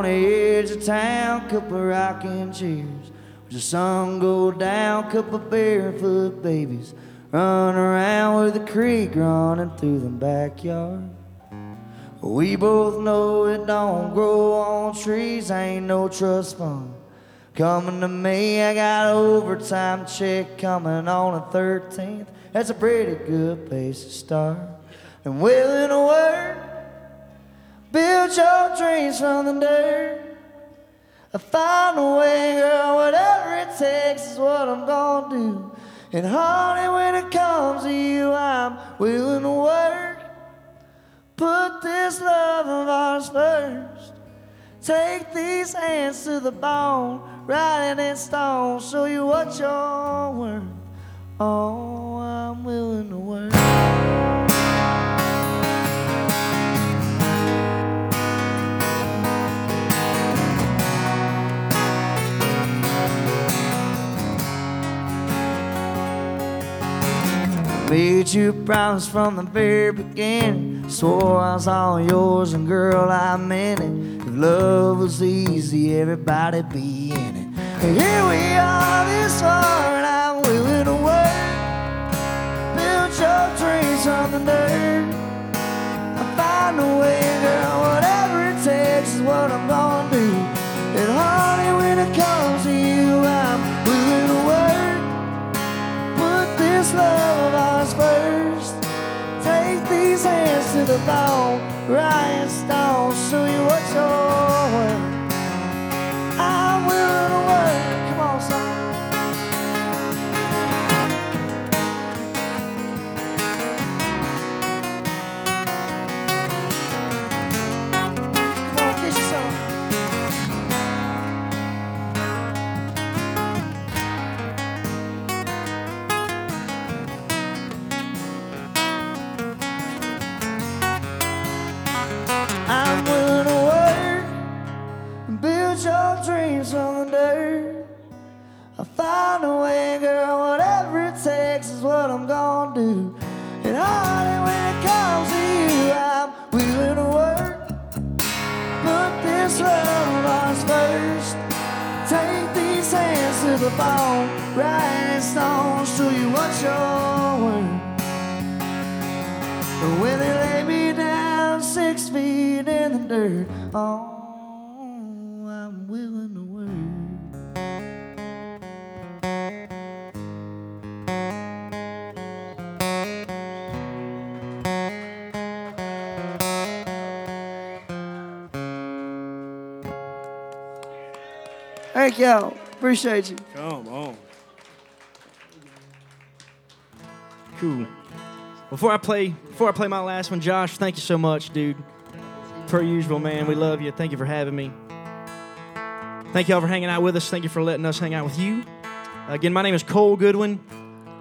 On the edge of town, couple rocking chairs. Watch the sun go down, couple barefoot babies run around with the creek running through the backyard. We both know it don't grow on trees, ain't no trust fund. Coming to me, I got overtime check coming on the 13th. That's a pretty good place to start. And willing to work, build your dreams from the dirt. I find a way, girl, whatever it takes is what I'm gonna do. And honey, when it comes to you, I'm willing to work. Put this love of ours first. Take these hands to the bone, it in stone, show you what you're worth. Oh, I'm willing to work. Made you promise from the very beginning. Swore I was all yours, and girl, I meant it. If love was easy, everybody'd be in it. And here we are this far, and I'm willing to work. Build your dreams from the dirt. I find a way, girl, whatever it takes is what I'm gonna do. And honey, when it comes this love of ours first. Take these hands to the bone, in stone, show you what you're worth. Willing to work. Thank y'all. Appreciate you. Come on. Cool. Before I play, before I play my last one, Josh, thank you so much, dude. Per usual, man, we love you. Thank you for having me. Thank y'all for hanging out with us. Thank you for letting us hang out with you. Again, my name is Cole Goodwin.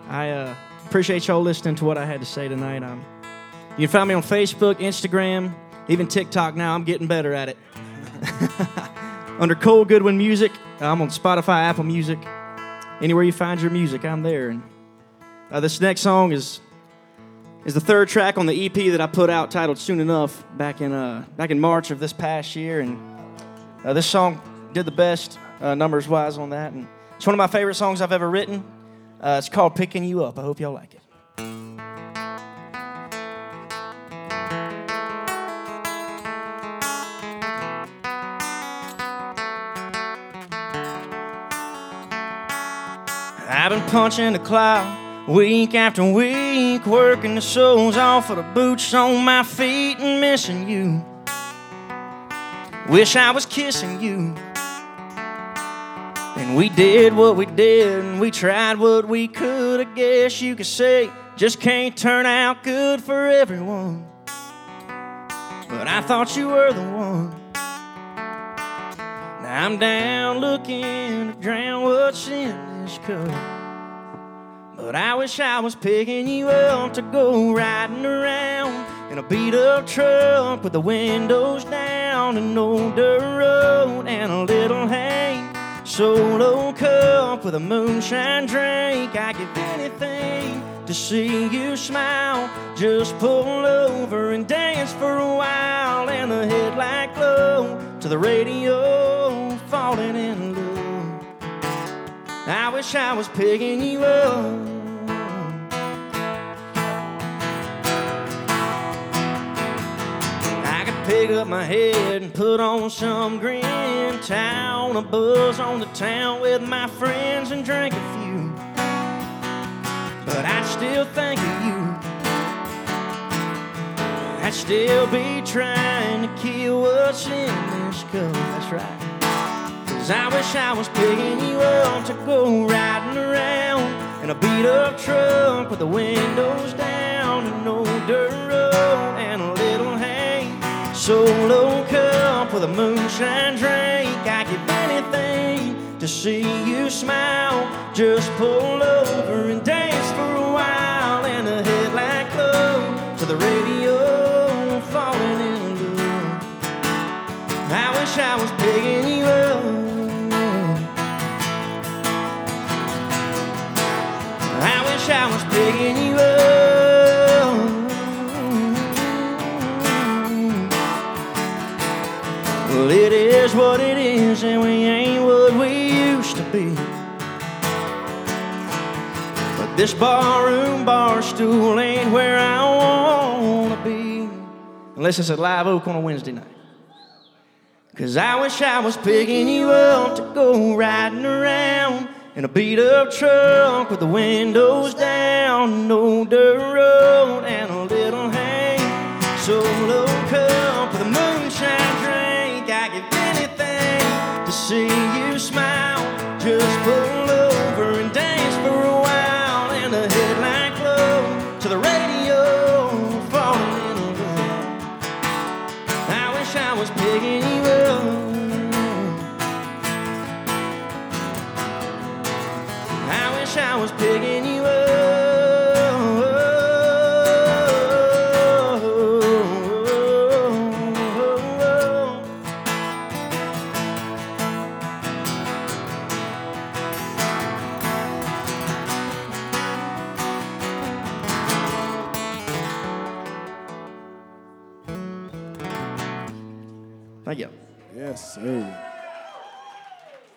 I uh, appreciate y'all listening to what I had to say tonight. Um, you can find me on Facebook, Instagram, even TikTok now. I'm getting better at it. Under Cole Goodwin Music. I'm on Spotify, Apple Music. Anywhere you find your music, I'm there. And uh, this next song is is the third track on the EP that I put out titled "Soon Enough" back in uh, back in March of this past year, and uh, this song did the best uh, numbers wise on that, and it's one of my favorite songs I've ever written. Uh, it's called "Picking You Up." I hope y'all like it. I've been punching the clock week after week, working the soles off of the boots on my feet and missing you. Wish I was kissing you. And we did what we did, and we tried what we could. I guess you could say, just can't turn out good for everyone. But I thought you were the one. Now I'm down looking to drown what's in But I wish I was picking you up to go riding around in a beat up truck with the windows down, an old dirt road, and a little hay. Solo cup with a moonshine drink. I give anything to see you smile. Just pull over and dance for a while, and the headlight glow to the radio, falling in love. I wish I was picking you up. I could pick up my head and put on some grin, town a buzz on the town with my friends and drink a few. But I'd still think of you. I'd still be trying to kill what's in this cup. That's right. Cause I wish I was picking you up to go riding around in a beat up truck with the windows down, and no dirt road, and a little hay. Solo cup with a moonshine drink. I give anything to see you smile. Just pull over and dance I was picking you up. Well, it is what it is, and we ain't what we used to be. But this barroom bar stool ain't where I wanna be. Unless it's at Live Oak on a Wednesday night. Cause I wish I was picking you up to go riding around in a beat up truck with the windows down, no dirt road and a little hay. Solo cup with a moonshine drink. I give anything to see you Thank you. Yes, sir.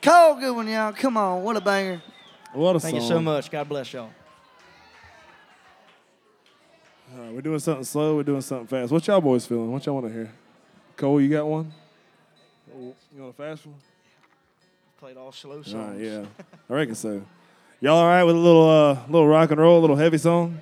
Cole Goodwin, y'all. Come on, what a banger. What a Thank song. you so much. God bless y'all. All right, we're doing something slow. We're doing something fast. What y'all boys feeling? What y'all want to hear? Cole, you got one? You want a fast one? Played all slow songs. All right, yeah, I reckon so. Y'all all right with a little, uh, little rock and roll, a little heavy song?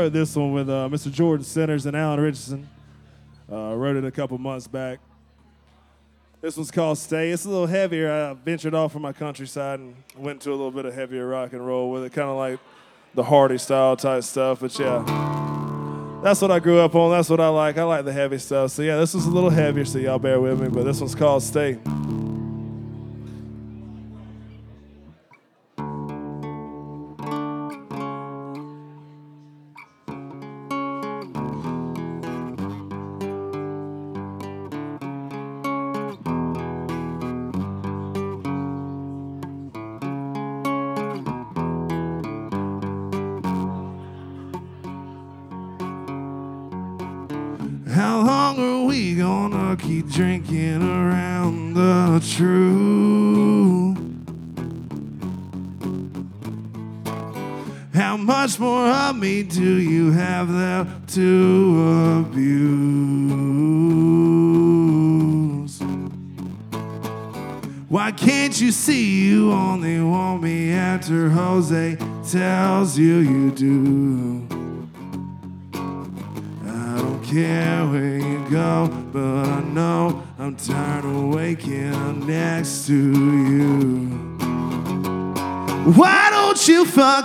Wrote this one with uh, Mr. Jordan Centers and Alan Richardson. Uh, wrote it a couple months back. This one's called Stay. It's a little heavier. I ventured off from my countryside and went to a little bit of heavier rock and roll with it, kind of like the Hardy style type stuff. But yeah, that's what I grew up on. That's what I like. I like the heavy stuff. So yeah, this was a little heavier, so y'all bear with me. But this one's called Stay. You fucking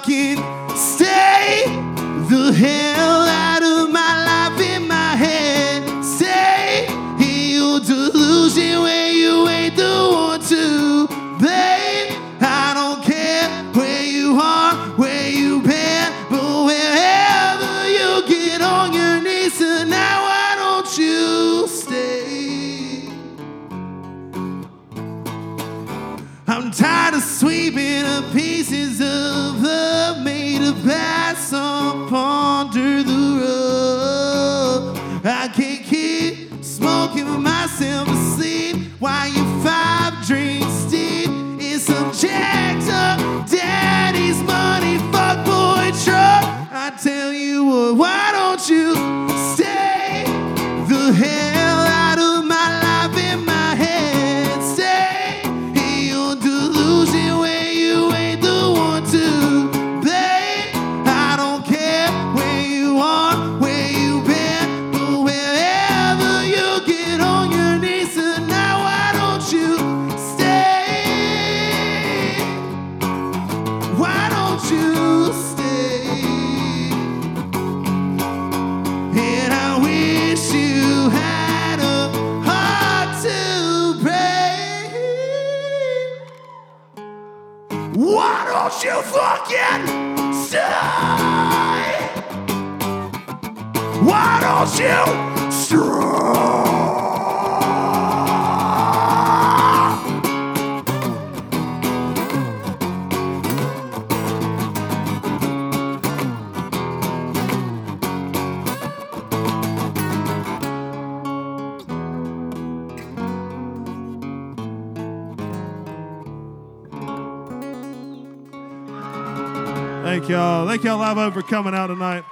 coming out tonight.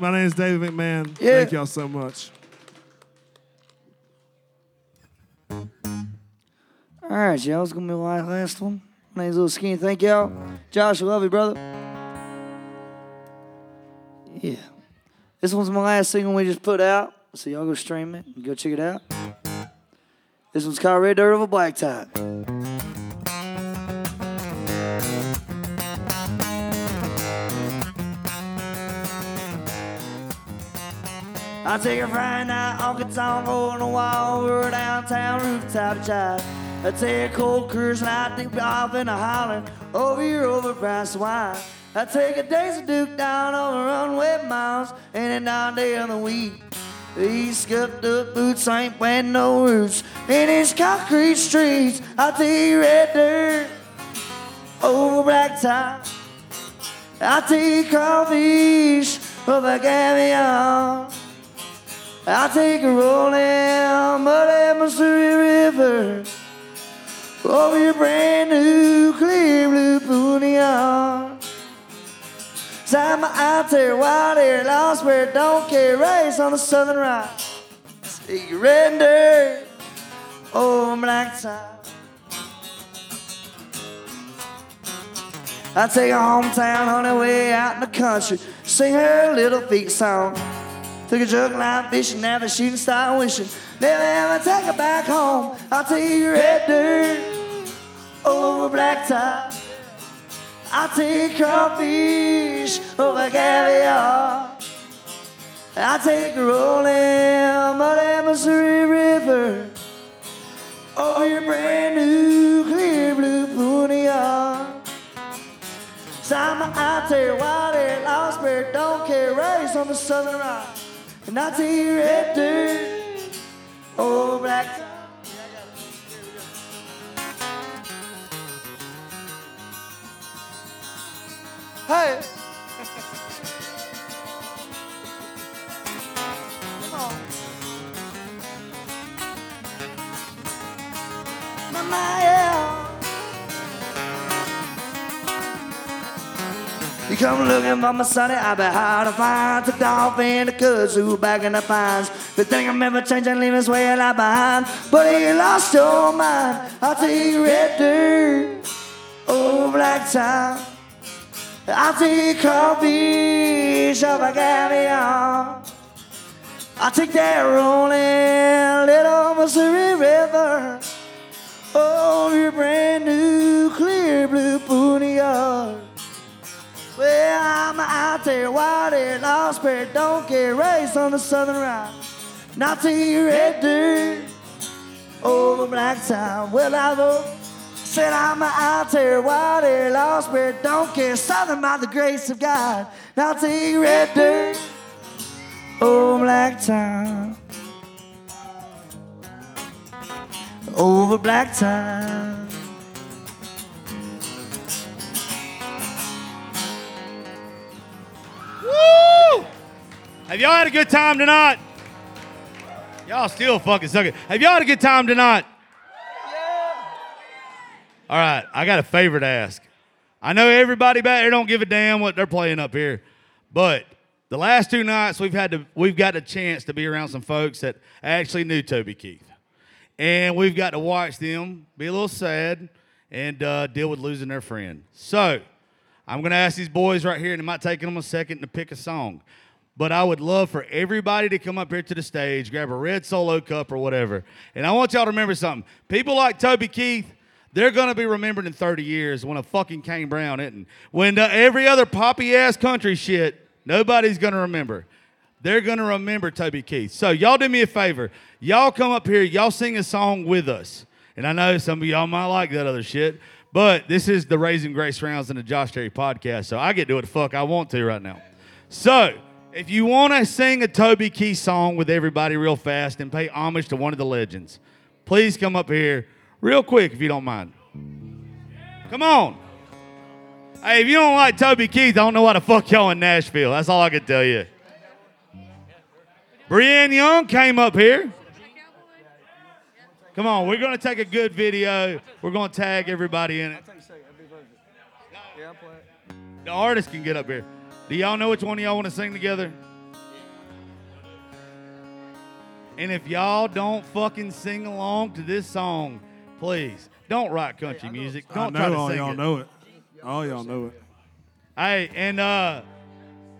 My name is David McMahon. Yeah. Thank y'all so much. All right, y'all. It's gonna be my last one. My name's Little Skinny. Thank y'all. Josh, I love you, brother. Yeah. This one's my last single we just put out. So y'all go stream it and go check it out. This one's called Red Dirt Over Black Tie. I take a Friday night honky tonk on the wall over a downtown rooftop jive. I take a cold cruise night, think off in a holler over your overpriced wine. I take a Daisy Duke down on the runway miles and a down day of the week. These scuffed up boots ain't planting no roots in his concrete streets. I'll take red dirt over black tie. I'll take crawfish over caviar. I'll take a rolling muddy Missouri River over your brand new clear blue. So I'm out there, wild air, lost where don't care, race on the southern right. See you red dirt over oh, black tie. I take a hometown honey way out in the country, sing her little feet song. Took a jug line fishing, now the shooting star wishing. Never ever take her back home. I'll take you red dirt over black tie. I'll take crawfish over caviar. I'll take rolling muddy Missouri River over your brand new clear blue I'm out there, wild air, lost bear, don't care, race on the southern rock. And I you red dirt over black. Hey. Come on. Mama, yeah. You come looking for my sonny, I'll be hard to find. Took off in the kudzu back in the pines. The thing I'm ever changing, leaving his way left behind. But he lost your mind. I'll take red dirt, oh black tie. I'll take coffee, shove a caviar. I'll take that rolling little Missouri River. Oh, your brand new clear blue punniard. Well, I'm out there, wild air, lost bear, don't care, race on the southern ride. Not to your red dirt over black town. Well, I vote. Said I'm out there, wild air, lost bear, don't care, southern by the grace of God. Now take red dirt, oh black town, oh, over black town. Have y'all had a good time tonight? Y'all still fucking sucking. Have y'all had a good time tonight? All right, I got a favor to ask. I know everybody back there don't give a damn what they're playing up here, but the last two nights we've had to we've got a chance to be around some folks that actually knew Toby Keith, and we've got to watch them be a little sad and uh, deal with losing their friend. So I'm going to ask these boys right here, and it might take them a second to pick a song. But I would love for everybody to come up here to the stage, grab a red solo cup or whatever. And I want y'all to remember something. People like Toby Keith, they're going to be remembered in 30 years when a fucking Kane Brown isn't. When every other poppy ass country shit, nobody's going to remember. They're going to remember Toby Keith. So y'all do me a favor. Y'all come up here, y'all sing a song with us. And I know some of y'all might like that other shit, but this is the Raisin Grace Rounds and the Josh Terry podcast, so I get to do what the fuck I want to right now. So, if you want to sing a Toby Keith song with everybody real fast and pay homage to one of the legends, please come up here real quick if you don't mind. Come on. Hey, if you don't like Toby Keith, I don't know why the fuck y'all in Nashville. That's all I can tell you. Brienne Young came up here. Come on, we're going to take a good video. We're going to tag everybody in it. The artist can get up here. Do y'all know which one of y'all want to sing together? And if y'all don't fucking sing along to this song, please don't write country music. I Don't know try to all sing y'all it. know it. All y'all know it. Hey, and uh,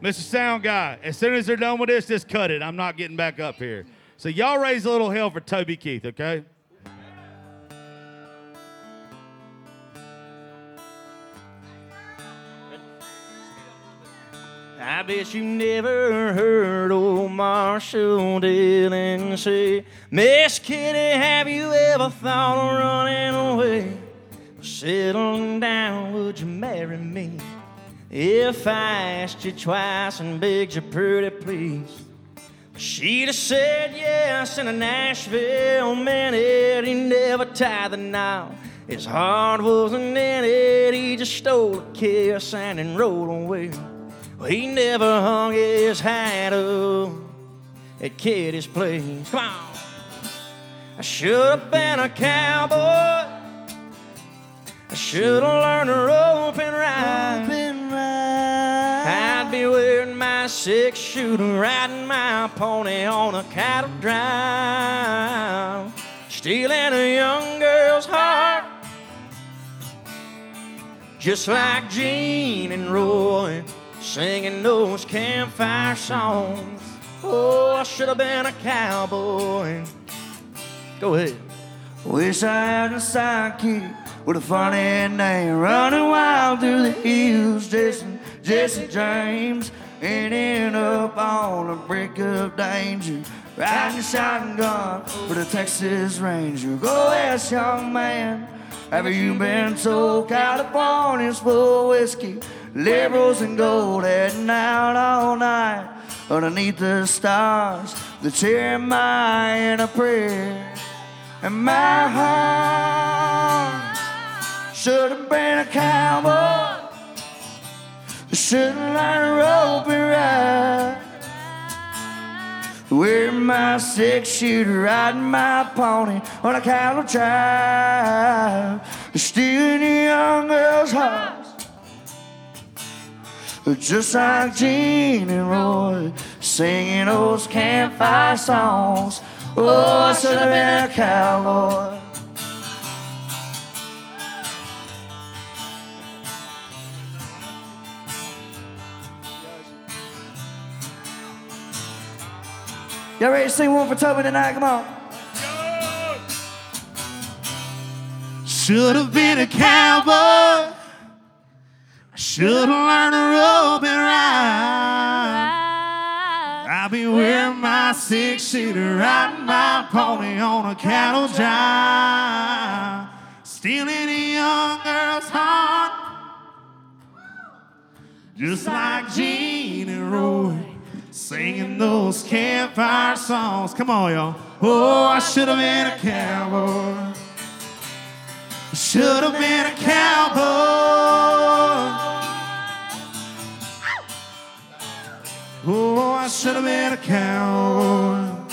Mr. Sound Guy, as soon as they're done with this, just cut it. I'm not getting back up here. So y'all raise a little hell for Toby Keith, okay? I bet you never heard old Marshall Dillon say, Miss Kitty, have you ever thought of running away? Settling down, would you marry me? If I asked you twice and begged you pretty please, She'd have said yes in a Nashville minute. He never tied the knot. His heart wasn't in it. He just stole a kiss and then rode away. Well, he never hung his hat up at Kitty's place. Come on. I should have been a cowboy. I should have learned to rope and ride. I'd be wearing my six shooter, riding my pony on a cattle drive, stealing a young girl's heart, just like Gene and Roy, singing those campfire songs. Oh, I should have been a cowboy. Go ahead. Wish I had a sidekick with a funny name, running wild through the hills, Jesse, Jesse James, ending up on the brink of danger, riding shotgun for the Texas Ranger. Go ask, young man, have you been told California's full of whiskey, liberals and gold, heading out all night underneath the stars, the Jeremiah a prayer. And my heart should have been a cowboy. Should have learned to rope and ride. Wearing my six shooter, riding my pony on a cattle drive. Stealing a young girl's heart. Just like Gene and Roy, singing those campfire songs. Oh, I should have been a cowboy. Y'all ready to sing one for Toby tonight? Come on. Should have been a cowboy. Should have learned to rope and ride. I'll be wearing my six shooter, riding my pony on a cattle drive, stealing a young girl's heart, just like Gene and Roy, singing those campfire songs. Come on, y'all. Oh, I should have been a cowboy. Should have been a cowboy. Oh, I should have been a cowboy.